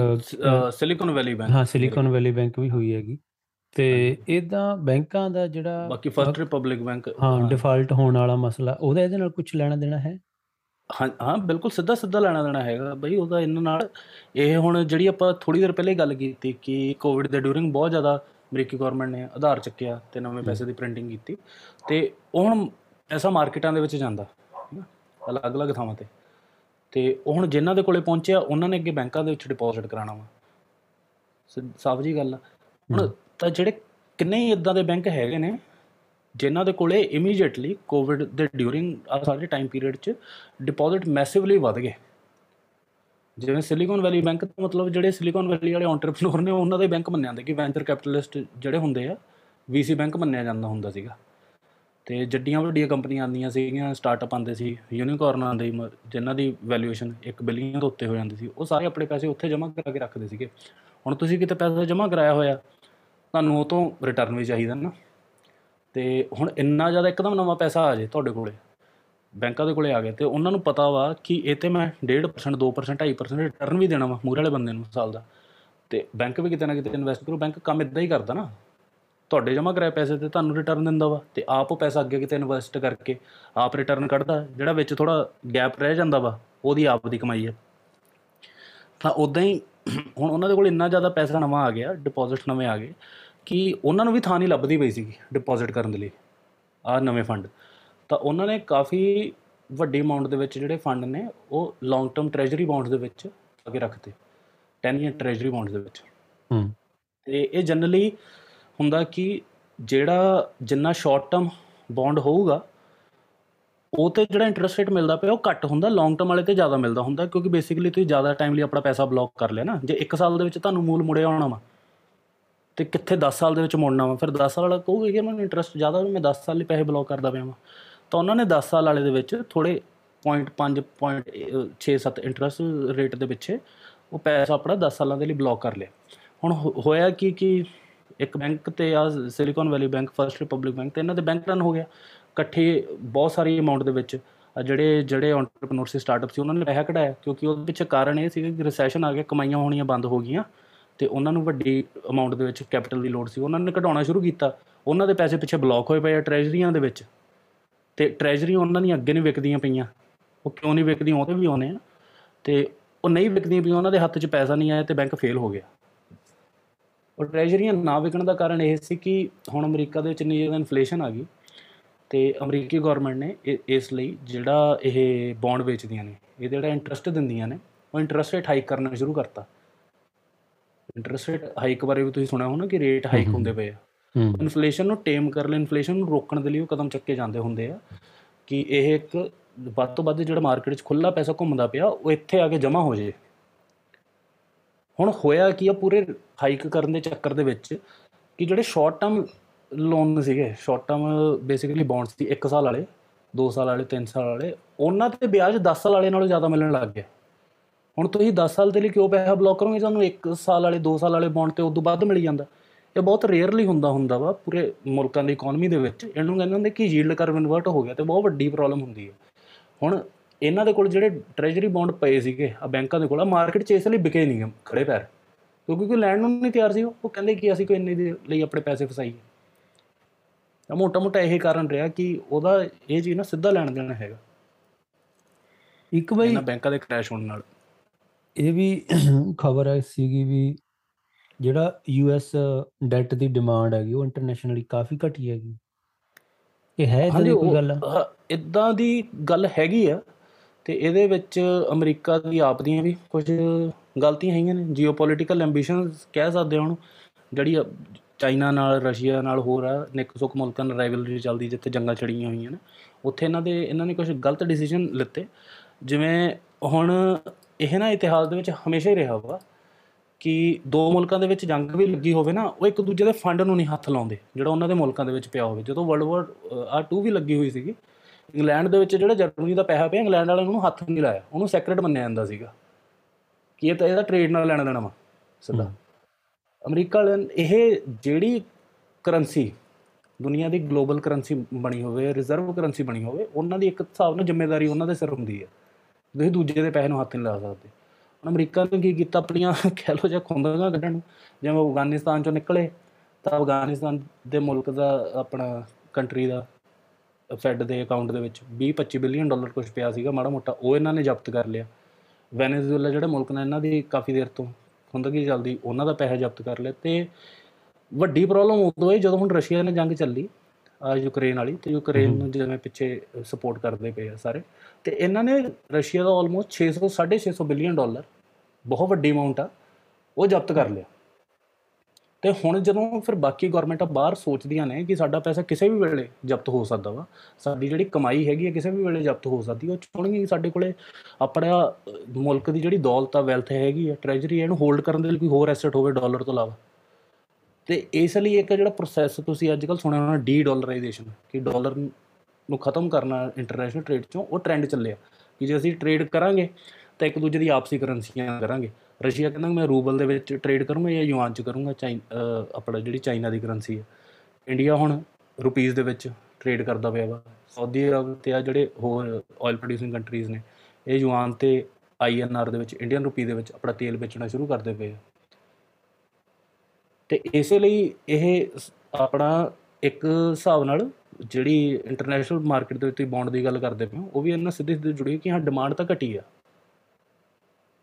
ਸਿਲੀਕਨ ਵੈਲੀ ਬੈਂਕ ਹਾਂ ਸਿਲੀਕਨ ਵੈਲੀ ਬੈਂਕ ਵੀ ਹੋਈ ਹੈਗੀ। ਤੇ। ਇਦਾਂ ਬੈਂਕਾਂ ਦਾ ਜਿਹੜਾ ਬਾਕੀ ਫਰਸਟ ਰਿਪਬਲਿਕ ਬੈਂਕ ਹਾਂ ਡਿਫਾਲਟ ਹੋਣ ਵਾਲਾ ਮਸਲਾ ਉਹਦਾ ਇਹਦੇ ਨਾਲ ਕੁਝ ਲੈਣਾ ਦੇਣਾ ਹੈ? ਹਾਂ ਹਾਂ ਬਿਲਕੁਲ ਸਿੱਧਾ ਸਿੱਧਾ ਲੈਣਾ ਦੇਣਾ ਹੈਗਾ ਬਈ ਉਹਦਾ ਇਹਨਾਂ ਨਾਲ ਇਹ ਹੁਣ ਜਿਹੜੀ ਆਪਾਂ ਥੋੜੀ ਦੇਰ ਪਹਿਲੇ ਗੱਲ ਕੀਤੀ ਕਿ ਕੋਵਿਡ ਦੇ ਡਿਊਰਿੰਗ ਬਹੁਤ ਜ਼ਿਆਦਾ ਅਮਰੀਕੀ ਗਵਰਨਮੈਂਟ ਨੇ ਆਧਾਰ ਚੱਕਿਆ ਤੇ ਨਵੇਂ ਪੈਸੇ ਦੀ ਪ੍ਰਿੰਟਿੰਗ ਕੀਤੀ ਤੇ ਉਹ ਹੁਣ ਪੈਸਾ ਮਾਰਕੀਟਾਂ ਦੇ ਵਿੱਚ ਜਾਂਦਾ ਅਲੱਗ-ਅਲੱਗ ਥਾਵਾਂ ਤੇ। ਤੇ ਉਹ ਹੁਣ ਜਿਨ੍ਹਾਂ ਦੇ ਕੋਲੇ ਪਹੁੰਚਿਆ ਉਹਨਾਂ ਨੇ ਅੱਗੇ ਬੈਂਕਾਂ ਦੇ ਵਿੱਚ ਡਿਪੋਜ਼ਿਟ ਕਰਾਉਣਾ ਵਾ। ਸਾਫ਼ ਜੀ ਗੱਲ ਹੁਣ। ਤਾਂ ਜਿਹੜੇ ਕਿੰਨੇ ਹੀ ਇਦਾਂ ਦੇ ਬੈਂਕ ਹੈਗੇ ਨੇ ਜਿਨ੍ਹਾਂ ਦੇ ਕੋਲੇ ਇਮੀਡੀਏਟਲੀ ਕੋਵਿਡ ਦੇ ਡਿਊਰਿੰਗ ਆ ਸਾਰੇ ਟਾਈਮ ਪੀਰੀਅਡ 'ਚ ਡਿਪੋਜ਼ਿਟ ਮੈਸਿਵਲੀ ਵਧ ਗਏ। ਜਿਵੇਂ ਸਿਲੀਕਨ ਵੈਲੀ ਬੈਂਕ ਦਾ ਮਤਲਬ ਜਿਹੜੇ ਸਿਲੀਕਨ ਵੈਲੀ ਵਾਲੇ ਐਂਟਰਪ੍ਰੀਨੋਰ ਨੇ ਉਹਨਾਂ ਦੇ ਬੈਂਕ ਮੰਨਿਆ ਜਾਂਦੇ ਕਿ ਵੈਂਚਰ ਕੈਪੀਟਲਿਸਟ ਜਿਹੜੇ ਹੁੰਦੇ ਆ ਵੀਸੀ ਬੈਂਕ ਮੰਨਿਆ ਜਾਂਦਾ ਹੁੰਦਾ ਸੀਗਾ। ਤੇ ਜੱਡੀਆਂ ਵੱਡੀਆਂ ਕੰਪਨੀਆਂ ਆਉਂਦੀਆਂ ਸੀਗੀਆਂ ਸਟਾਰਟਅਪ ਆਉਂਦੇ ਸੀ ਯੂਨੀਕੋਰਨ ਆਉਂਦੇ ਸੀ, ਮ- ਜਿਨ੍ਹਾਂ ਦੀ ਵੈਲਿਊਏਸ਼ਨ 1 ਬਿਲੀਅਨ ਤੋਂ ਉੱਤੇ ਹੋ ਜਾਂਦੀ ਸੀ ਉਹ ਸਾਰੇ ਆਪਣੇ ਪੈਸੇ ਉੱਥੇ ਜਮ੍ਹਾਂ ਕਰਾ ਕੇ ਰੱਖਦੇ ਸੀਗੇ। ਹੁਣ ਤੁਸੀਂ ਕਿਤੇ ਪੈਸਾ ਜਮ੍ਹਾਂ ਕਰਾਇਆ ਹੋਇਆ ਤੁਹਾਨੂੰ ਉਹ ਤੋਂ ਰਿਟਰਨ ਵੀ ਚਾਹੀਦਾ ਨਾ। ਤੇ ਹੁਣ ਇੰਨਾ ਜ਼ਿਆਦਾ ਇੱਕਦਮ ਨਵਾਂ ਪੈਸਾ ਆ ਜੇ ਤੁਹਾਡੇ ਕੋਲੇ, ਬੈਂਕਾਂ ਦੇ ਕੋਲੇ ਆ ਗਿਆ ਤੇ ਉਹਨਾਂ ਨੂੰ ਪਤਾ ਵਾ ਕਿ ਇਹ ਤੇ ਮੈਂ 1.5% 2% 2.5% ਰਿਟਰਨ ਵੀ ਦੇਣਾ ਵਾ ਮੂਹਰੇ ਵਾਲੇ ਬੰਦੇ ਨੂੰ ਸਾਲ ਦਾ। ਤੇ ਬੈਂਕ ਵੀ ਕਿਤੇ ਨਾ ਕਿਤੇ ਇਨਵੈਸਟ ਕਰੂ, ਬੈਂਕ ਕੰਮ ਇਦਾਂ ਹੀ ਕਰਦਾ ਨਾ। ਤੁਹਾਡੇ ਜਮ੍ਹਾਂ ਕਰਾਏ ਪੈਸੇ ਤੇ ਤੁਹਾਨੂੰ ਰਿਟਰਨ ਦਿੰਦਾ ਵਾ, ਤੇ ਆਪ ਉਹ ਪੈਸਾ ਅੱਗੇ ਕਿਤੇ ਇਨਵੈਸਟ ਕਰਕੇ ਆਪ ਰਿਟਰਨ ਕੱਢਦਾ, ਜਿਹੜਾ ਵਿੱਚ ਥੋੜਾ ਗੈਪ ਰਹਿ ਜਾਂਦਾ ਵਾ, ਉਹਦੀ ਆਪ ਦੀ ਕਮਾਈ ਹੈ ਤਾਂ ਉਦਾਂ ਹੀ ਹੁਣ ਉਹਨਾਂ ਦੇ ਕੋਲ ਇੰਨਾ ਜ਼ਿਆਦਾ ਪੈਸਾ ਨਵਾਂ ਆ ਗਿਆ ਡਿਪੋਜ਼ਿਟ ਨਵੇਂ ਆ ਗਏ ਕਿ ਉਹਨਾਂ ਨੂੰ ਵੀ ਥਾਂ ਨਹੀਂ ਲੱਭਦੀ ਪਈ ਸੀਗੀ ਡਿਪੋਜ਼ਿਟ ਕਰਨ ਦੇ ਲਈ ਆ ਨਵੇਂ ਫੰਡ ਤਾਂ ਉਹਨਾਂ ਨੇ ਕਾਫੀ ਵੱਡੀ ਅਮਾਉਂਟ ਦੇ ਵਿੱਚ ਜਿਹੜੇ ਫੰਡ ਨੇ ਉਹ ਲੌਂਗ ਟਰਮ ਟ੍ਰੈਜਰੀ ਬੌਂਡਸ ਦੇ ਵਿੱਚ ਕੇ ਰੱਖਤੇ 10 ਈਅਰ ਟ੍ਰੈਜਰੀ ਬੌਂਡਸ ਦੇ ਵਿੱਚ। ਹੂੰ। ਤੇ ਇਹ ਜਨਰਲੀ ਹੁੰਦਾ ਕਿ ਜਿਹੜਾ ਜਿੰਨਾ ਸ਼ਾਰਟ ਟਰਮ ਬੌਂਡ ਹੋਊਗਾ ਉਹ ਤੇ ਜਿਹੜਾ ਇੰਟਰਸਟ ਰੇਟ ਮਿਲਦਾ ਪਿਆ ਉਹ ਘੱਟ ਹੁੰਦਾ ਲੌਂਗ ਟਰਮ ਵਾਲੇ ਤੇ ਜ਼ਿਆਦਾ ਮਿਲਦਾ ਹੁੰਦਾ ਕਿਉਂਕਿ ਬੇਸਿਕਲੀ ਤੁਸੀਂ ਜ਼ਿਆਦਾ ਟਾਈਮ ਲਈ ਆਪਣਾ ਪੈਸਾ ਬਲੌਕ ਕਰ ਲਿਆ ਨਾ। ਜੇ 1 ਸਾਲ ਦੇ ਵਿੱਚ ਤੁਹਾਨੂੰ ਮੂਲ ਮੁੜਿਆ ਆਉਣਾ ਵਾ ਤੇ ਕਿੱਥੇ 10 ਸਾਲ ਦੇ ਵਿੱਚ ਮੁੜਨਾ ਵਾ? ਫਿਰ 10 ਸਾਲ ਵਾਲਾ ਕਹੂਗਾ ਕਿ ਮੈਨੂੰ ਇੰਟਰਸਟ ਜ਼ਿਆਦਾ ਵੀ ਮੈਂ 10 ਸਾਲ ਲਈ ਪੈਸੇ ਬਲੌਕ ਕਰਦਾ ਪਿਆ ਵਾਂ। ਤਾਂ ਉਹਨਾਂ ਨੇ 10 ਸਾਲ ਵਾਲੇ ਦੇ ਵਿੱਚ ਥੋੜੇ 0.5 0.67 ਇੰਟਰਸਟ ਰੇਟ ਦੇ ਪਿੱਛੇ ਉਹ ਪੈਸਾ ਆਪਣਾ 10 ਸਾਲਾਂ ਦੇ ਲਈ ਬਲੌਕ ਕਰ ਲਿਆ। ਹੁਣ ਹੋ- ਹੋਇਆ ਕੀ ਕਿ ਇੱਕ ਬੈਂਕ ਤੇ ਆ Silicon Valley Bank First Republic Bank ਤੇ ਇਹਨਾਂ ਦੇ ਬੈਂਕ ਰਨ ਹੋ ਗਿਆ। ਇਕੱਠੇ ਬਹੁਤ ਸਾਰੀ ਅਮਾਉਂਟ ਦੇ ਵਿੱਚ ਆਹ ਜਿਹੜੇ ਜਿਹੜੇ ਐਂਟਰਪ੍ਰੀਨੋਰ ਸੀ ਸਟਾਰਟਅਪ ਸੀ, ਉਹਨਾਂ ਨੇ ਪੈਸਾ ਕਢਾਇਆ। ਕਿਉਂਕਿ ਉਹਦੇ ਪਿੱਛੇ ਕਾਰਨ ਇਹ ਸੀਗਾ ਕਿ ਰਿਸੈਸ਼ਨ ਆ ਗਿਆ, ਕਮਾਈਆਂ ਹੋਣੀਆਂ ਬੰਦ ਹੋ ਗਈਆਂ। ਤੇ ਉਹਨਾਂ ਨੂੰ ਵੱਡੀ ਅਮਾਉਂਟ ਦੇ ਵਿੱਚ ਕੈਪੀਟਲ ਦੀ ਲੋੜ ਸੀ। ਉਹਨਾਂ ਨੇ ਕਢਾਉਣਾ ਸ਼ੁਰੂ ਕੀਤਾ। ਉਹਨਾਂ ਦੇ ਪੈਸੇ ਪਿੱਛੇ ਬਲੌਕ ਹੋਏ ਪਏ ਆ ਟ੍ਰੈਜਰੀਆਂ ਦੇ ਵਿੱਚ। ਤੇ ਟ੍ਰੈਜਰੀ ਉਹਨਾਂ ਦੀਆਂ ਅੱਗੇ ਨਹੀਂ ਵਿਕਦੀਆਂ ਪਈਆਂ। ਉਹ ਕਿਉਂ ਨਹੀਂ ਵਿਕਦੀਆਂ? ਉਹਦੇ ਵੀ ਆਉਨੇ ਆ। ਤੇ ਉਹ ਨਹੀਂ ਵਿਕਦੀਆਂ ਪਈਆਂ, ਉਹਨਾਂ ਦੇ ਹੱਥ 'ਚ ਪੈਸਾ ਨਹੀਂ ਆਇਆ ਤੇ ਬੈਂਕ ਫੇਲ ਹੋ ਗਿਆ। ਉਹ ਟ੍ਰੈਜਰੀਆਂ ਨਾ ਵਿਕਣ ਦਾ ਕਾਰਨ ਇਹ ਸੀ ਕਿ ਹੁਣ ਅਮਰੀਕਾ ਦੇ ਵਿੱਚ ਇੰਨੀ ਜ਼ਿਆਦਾ ਇਨਫਲੇਸ਼ਨ ਆ ਗਈ ਤੇ ਅਮਰੀਕੀ ਗਵਰਨਮੈਂਟ ਨੇ ਇ- ਇਸ ਲਈ ਜਿਹੜਾ ਇਹ ਬੌਂਡ ਵੇਚਦੀਆਂ ਨੇ, ਇਹ ਜਿਹੜਾ ਇੰਟਰਸਟ ਦਿੰਦੀਆਂ ਨੇ, ਉਹ ਇੰਟਰਸਟ ਰੇਟ ਹਾਈਕ ਕਰਨਾ ਸ਼ੁਰੂ ਕਰਤਾ। ਇੰਟਰਸਟ ਰੇਟ ਹਾਈਕ ਬਾਰੇ ਵੀ ਤੁਸੀਂ ਸੁਣਿਆ ਹੋਣਾ ਕਿ ਰੇਟ ਹਾਈਕ। ਹੁੰਦੇ ਪਏ ਆ। ਇਨਫਲੇਸ਼ਨ ਨੂੰ ਟੇਮ ਕਰਨ ਲਈ ਇਨਫਲੇਸ਼ਨ ਨੂੰ ਰੋਕਣ ਦੇ ਲਈ ਉਹ ਕਦਮ ਚੱਕੇ ਜਾਂਦੇ ਹੁੰਦੇ ਆ ਕਿ ਇਹ ਇੱਕ ਵੱਧ ਤੋਂ ਵੱਧ ਜਿਹੜਾ ਮਾਰਕੀਟ 'ਚ ਖੁੱਲਾ ਪੈਸਾ ਘੁੰਮਦਾ ਪਿਆ ਉਹ ਇੱਥੇ ਆ ਕੇ ਜਮ੍ਹਾਂ ਹੋ ਜੇ ਹੁਣ ਹੋਇਆ ਕੀ ਆ ਪੂਰੇ ਹਾਈਕ ਕਰਨ ਦੇ ਚੱਕਰ ਦੇ ਵਿੱਚ ਕਿ ਜਿਹੜੇ ਸ਼ਾਰਟ ਟਰਮ ਲੋਨ ਸੀਗੇ ਸ਼ਾਰਟ ਟਰਮ ਬੇਸਿਕਲੀ ਬੌਂਡਸ ਸੀ 1 ਸਾਲ ਵਾਲੇ 2 ਸਾਲ ਵਾਲੇ 3 ਸਾਲ ਵਾਲੇ ਉਹਨਾਂ ਤੇ ਵਿਆਜ 10 ਸਾਲ ਵਾਲੇ ਨਾਲੋਂ ਜ਼ਿਆਦਾ ਮਿਲਣ ਲੱਗ ਗਿਆ। ਹੁਣ ਤੁਸੀਂ 10 ਸਾਲ ਦੇ ਲਈ ਕਿਉਂ ਪੈਸਾ ਬਲੌਕ ਕਰੋਗੇ? ਤੁਹਾਨੂੰ 1 ਸਾਲ ਵਾਲੇ 2 ਸਾਲ ਵਾਲੇ ਬੌਂਡ ਤੇ ਉਦੋਂ ਵੱਧ ਮਿਲ ਜਾਂਦਾ। ਇਹ ਬਹੁਤ ਰੇਅਰਲੀ ਹੁੰਦਾ ਹੁੰਦਾ ਵਾ ਪੂਰੇ ਮੁਲਕਾਂ ਦੀ ਇਕਨੋਮੀ ਦੇ ਵਿੱਚ। ਇਹਨੂੰ ਕਹਿੰਦੇ ਹੁੰਦੇ ਕਿ ਯੀਲਡ ਕਰਵ ਇਨਵਰਟ ਹੋ ਗਿਆ ਤੇ ਬਹੁਤ ਵੱਡੀ ਪ੍ਰੋਬਲਮ ਹੁੰਦੀ ਹੈ। ਹੁਣ ਇਹਨਾਂ ਦੇ ਕੋਲ ਜਿਹੜੇ ਟ੍ਰੈਜਰੀ ਬੌਂਡ ਪਏ ਸੀਗੇ ਆ ਬੈਂਕਾਂ ਦੇ ਕੋਲ ਆ ਮਾਰਕੀਟ 'ਚ ਇਸ ਲਈ ਵਿਕੇ ਨਹੀਂ ਗੇ, ਖੜੇ ਪੈਰ। ਕਿਉਂਕਿ ਕੋਈ ਲੈਣ ਨੂੰ ਨਹੀਂ ਤਿਆਰ ਸੀ ਉਹ। ਉਹ ਕਹਿੰਦੇ ਕਿ ਅਸੀਂ ਕੋਈ ਇੰਨੇ ਦੇ ਲਈ ਆਪਣੇ ਪੈਸੇ ਫਸਾਈਏ। ਤਾਂ ਮੋਟਾ ਮੋਟਾ ਇਹ ਕਾਰਨ ਰਿਹਾ ਕਿ ਉਹਦਾ ਇਹ ਚੀਜ਼ ਨਾ ਸਿੱਧਾ ਲੈਣ ਦੇਣ ਹੈਗਾ। ਇੱਕ ਬਈ ਇਹਨਾਂ ਬੈਂਕਾਂ ਦੇ ਕ੍ਰੈਸ਼ ਹੋਣ ਨਾਲ। ਇਹ ਵੀ ਖਬਰ ਆਈ ਸੀਗੀ ਵੀ ਜਿਹੜਾ ਯੂਐਸ ਡੈਟ ਦੀ ਡਿਮਾਂਡ ਹੈਗੀ ਉਹ ਇੰਟਰਨੈਸ਼ਨਲੀ ਕਾਫੀ ਘਟੀ ਹੈਗੀ। ਇਹ ਹੈ ਇਦਾਂ ਦੀ ਕੋਈ ਗੱਲ? ਇਦਾਂ ਦੀ ਗੱਲ ਹੈਗੀ ਆ ਤੇ ਇਹਦੇ ਵਿੱਚ ਅਮਰੀਕਾ ਦੀ ਆਪ ਦੀਆਂ ਵੀ ਕੁਝ ਗਲਤੀਆਂ ਹੈਗੀਆਂ ਨੇ ਜੀਓਪੋਲਿਟੀਕਲ ਐਂਬੀਸ਼ਨਸ ਕਹਿ ਸਕਦੇ ਹਾਂ ਉਹਨੂੰ ਜਿਹੜੀ ਚਾਈਨਾ ਨਾਲ ਰਸ਼ੀਆ ਨਾਲ ਹੋਰ ਆ ਨਿੱਕ ਸੁੱਕ ਮੁਲਕਾਂ ਨਾਲ ਰਾਈਵਲਰੀ ਚੱਲਦੀ ਜਿੱਥੇ ਜੰਗਾਂ ਛੜੀਆਂ ਹੋਈਆਂ ਨੇ ਉੱਥੇ ਇਹਨਾਂ ਦੇ ਇਹਨਾਂ ਨੇ ਕੁਝ ਗਲਤ ਡਿਸੀਜਨ ਲਿੱਤੇ। ਜਿਵੇਂ ਹੁਣ ਇਹ ਨਾ ਇਤਿਹਾਸ ਦੇ ਵਿੱਚ ਹਮੇਸ਼ਾ ਹੀ ਰਿਹਾ ਵਾ ਕਿ ਦੋ ਮੁਲਕਾਂ ਦੇ ਵਿੱਚ ਜੰਗ ਵੀ ਲੱਗੀ ਹੋਵੇ ਨਾ ਉਹ ਇੱਕ ਦੂਜੇ ਦੇ ਫੰਡ ਨੂੰ ਨਹੀਂ ਹੱਥ ਲਾਉਂਦੇ ਜਿਹੜਾ ਉਹਨਾਂ ਦੇ ਮੁਲਕਾਂ ਦੇ ਵਿੱਚ ਪਿਆ ਹੋਵੇ। ਜਦੋਂ ਵਰਲਡ ਵਾਰ ਆ 2 ਵੀ ਲੱਗੀ ਹੋਈ ਸੀਗੀ ਇੰਗਲੈਂਡ ਦੇ ਵਿੱਚ ਜਿਹੜਾ ਜਰਮਨੀ ਦਾ ਪੈਸਾ ਪਿਆ ਇੰਗਲੈਂਡ ਵਾਲਿਆਂ ਨੂੰ ਹੱਥ ਨਹੀਂ ਲਾਇਆ ਉਹਨੂੰ ਸੈਕਰੇਟ ਮੰਨਿਆ ਜਾਂਦਾ ਸੀਗਾ ਕਿ ਇਹ ਤਾਂ ਇਹਦਾ ਟ੍ਰੇਡ ਨਾਲ ਲੈਣਾ ਦੇਣਾ ਵਾ ਸਿੱਧਾ। ਅਮਰੀਕਾ ਇਹ ਜਿਹੜੀ ਕਰੰਸੀ ਦੁਨੀਆ ਦੀ ਗਲੋਬਲ ਕਰੰਸੀ ਬਣੀ ਹੋਵੇ ਰਿਜ਼ਰਵ ਕਰੰਸੀ ਬਣੀ ਹੋਵੇ ਉਹਨਾਂ ਦੀ ਇੱਕ ਹਿਸਾਬ ਨਾਲ ਜ਼ਿੰਮੇਵਾਰੀ ਉਹਨਾਂ ਦੇ ਸਿਰ ਹੁੰਦੀ ਹੈ। ਤੁਸੀਂ ਦੂਜੇ ਦੇ ਪੈਸੇ ਨੂੰ ਹੱਥ ਨਹੀਂ ਲਾ ਸਕਦੇ। ਹੁਣ ਅਮਰੀਕਾ ਨੇ ਕੀ ਕੀਤਾ ਆਪਣੀਆਂ, ਕਹਿ ਲਓ ਜਾਂ ਖੁੰਦਕਾਂ ਕੱਢਣ ਨੂੰ, ਜਿਵੇਂ ਉਹ ਅਫਗਾਨਿਸਤਾਨ ਚੋਂ ਨਿਕਲੇ, ਤਾਂ ਅਫਗਾਨਿਸਤਾਨ ਦੇ ਮੁਲਕ ਦਾ ਆਪਣਾ ਕੰਟਰੀ ਦਾ ਫੈਡ ਦੇ ਅਕਾਊਂਟ ਦੇ ਵਿੱਚ 20-25 ਬਿਲੀਅਨ ਡਾਲਰ ਕੁਝ ਪਿਆ ਸੀਗਾ, ਮਾੜਾ ਮੋਟਾ, ਉਹ ਇਹਨਾਂ ਨੇ ਜ਼ਬਤ ਕਰ ਲਿਆ। ਵੈਨੇਜ਼ੁਏਲਾ ਜਿਹੜਾ ਮੁਲਕ ਨੇ, ਇਹਨਾਂ ਦੀ ਕਾਫੀ ਦੇਰ ਤੋਂ ਖੁੰਦਕੀ ਚੱਲਦੀ, ਉਹਨਾਂ ਦਾ ਪੈਸਾ ਜ਼ਬਤ ਕਰ ਲਿਆ ਤੇ ਵੱਡੀ ਪ੍ਰੋਬਲਮ ਉਦੋਂ ਹੋਈ ਜਦੋਂ ਹੁਣ ਰਸ਼ੀਆ ਨੇ ਜੰਗ ਚੱਲੀ। ਆ ਯੂਕਰੇਨ ਵਾਲੀ ਤੇ ਯੂਕਰੇਨ ਨੂੰ ਜਿਵੇਂ ਪਿੱਛੇ ਸਪੋਰਟ ਕਰਦੇ ਪਏ ਆ ਸਾਰੇ। ਤੇ ਇਹਨਾਂ ਨੇ ਰਸ਼ੀਆ ਦਾ ਆਲਮੋਸਟ 600 650 ਬਿਲੀਅਨ ਡਾਲਰ ਬਹੁਤ ਵੱਡੀ ਅਮਾਉਂਟ ਆ ਉਹ ਜ਼ਬਤ ਕਰ ਲਿਆ। ਤੇ ਹੁਣ ਜਦੋਂ ਫਿਰ ਬਾਕੀ ਗਵਰਨਮੈਂਟਾਂ ਬਾਹਰ ਸੋਚਦੀਆਂ ਨੇ ਕਿ ਸਾਡਾ ਪੈਸਾ ਕਿਸੇ ਵੀ ਵੇਲੇ ਜ਼ਬਤ ਹੋ ਸਕਦਾ ਵਾ ਸਾਡੀ ਜਿਹੜੀ ਕਮਾਈ ਹੈਗੀ ਹੈ ਕਿਸੇ ਵੀ ਵੇਲੇ ਜ਼ਬਤ ਹੋ ਸਕਦੀ ਹੈ ਉਹ ਚਾਹੁੰਣਗੇ ਕਿ ਸਾਡੇ ਕੋਲੇ ਆਪਣਾ ਮੁਲਕ ਦੀ ਜਿਹੜੀ ਦੌਲਤ ਆ ਵੈਲਥ ਹੈਗੀ ਆ ਟ੍ਰੈਜਰੀ ਇਹਨੂੰ ਹੋਲਡ ਕਰਨ ਦੇ ਲਈ ਕੋਈ ਹੋਰ ਐਸੈਟ ਹੋਵੇ ਡਾਲਰ ਤੋਂ ਇਲਾਵਾ। ਤੇ ਇਸ ਲਈ ਇੱਕ ਜਿਹੜਾ ਪ੍ਰੋਸੈਸ ਤੁਸੀਂ ਅੱਜ ਕੱਲ੍ਹ ਸੁਣਿਆ ਹੋਣਾ ਡੀ ਡਾਲਰਾਈਜੇਸ਼ਨ ਕਿ ਡਾਲਰ ਨੂੰ ਖਤਮ ਕਰਨਾ ਇੰਟਰਨੈਸ਼ਨਲ ਟ੍ਰੇਡ ਚੋਂ ਉਹ ਟ੍ਰੈਂਡ ਚੱਲਿਆ। ਕਿ ਜੇ ਅਸੀਂ ਟ੍ਰੇਡ ਕਰਾਂਗੇ, ਤਾਂ ਇੱਕ ਦੂਜੇ ਦੀ ਆਪਸੀ ਕਰੰਸੀਆਂ ਕਰਾਂਗੇ। ਰਸ਼ੀਆ ਕਹਿੰਦਾ ਮੈਂ ਰੂਬਲ ਦੇ ਵਿੱਚ ਟ੍ਰੇਡ ਕਰੂੰਗਾ ਜਾਂ ਯੂਆਨ ਚ ਕਰੂੰਗਾ, ਚਾਈ, ਅਹ ਆਪਣਾ ਜਿਹੜੀ ਚਾਈਨਾ ਦੀ ਕਰੰਸੀ ਹੈ। ਇੰਡੀਆ ਹੁਣ ਰੁਪੀਸ ਦੇ ਵਿੱਚ ਟ੍ਰੇਡ ਕਰਦਾ ਪਿਆ ਵਾ। ਸਾਊਦੀ ਅਰਬ ਤੇ ਆ ਜਿਹੜੇ ਹੋਰ ਆਇਲ ਪ੍ਰੋਡਿਊਸਿੰਗ ਕੰਟਰੀਜ਼ ਨੇ, ਇਹ ਯੂਆਨ ਤੇ ਆਈਐਨਆਰ ਦੇ ਵਿੱਚ, ਇੰਡੀਅਨ ਰੁਪੀ ਦੇ ਵਿੱਚ ਆਪਣਾ ਤੇਲ ਵੇਚਣਾ ਸ਼ੁਰੂ ਕਰਦੇ ਪਏ ਆ। ਤੇ ਇਸੇ ਲਈ ਇਹ ਸ- ਆਪਣਾ ਇੱਕ ਹਿਸਾਬ ਨਾਲ ਜਿਹੜੀ ਇੰਟਰਨੈਸ਼ਨਲ ਮਾਰਕੀਟ ਦੇ ਵਿੱਚ ਤੁਸੀਂ ਬੌਂਡ ਦੀ ਗੱਲ ਕਰਦੇ ਪਏ ਹੋ, ਉਹ ਵੀ ਇਹਨਾਂ ਸਿੱਧੇ ਸਿੱਧੇ ਜੁੜੀ ਕਿ ਹਾਂ ਡਿਮਾਂਡ ਤਾਂ ਘਟੀ ਆ।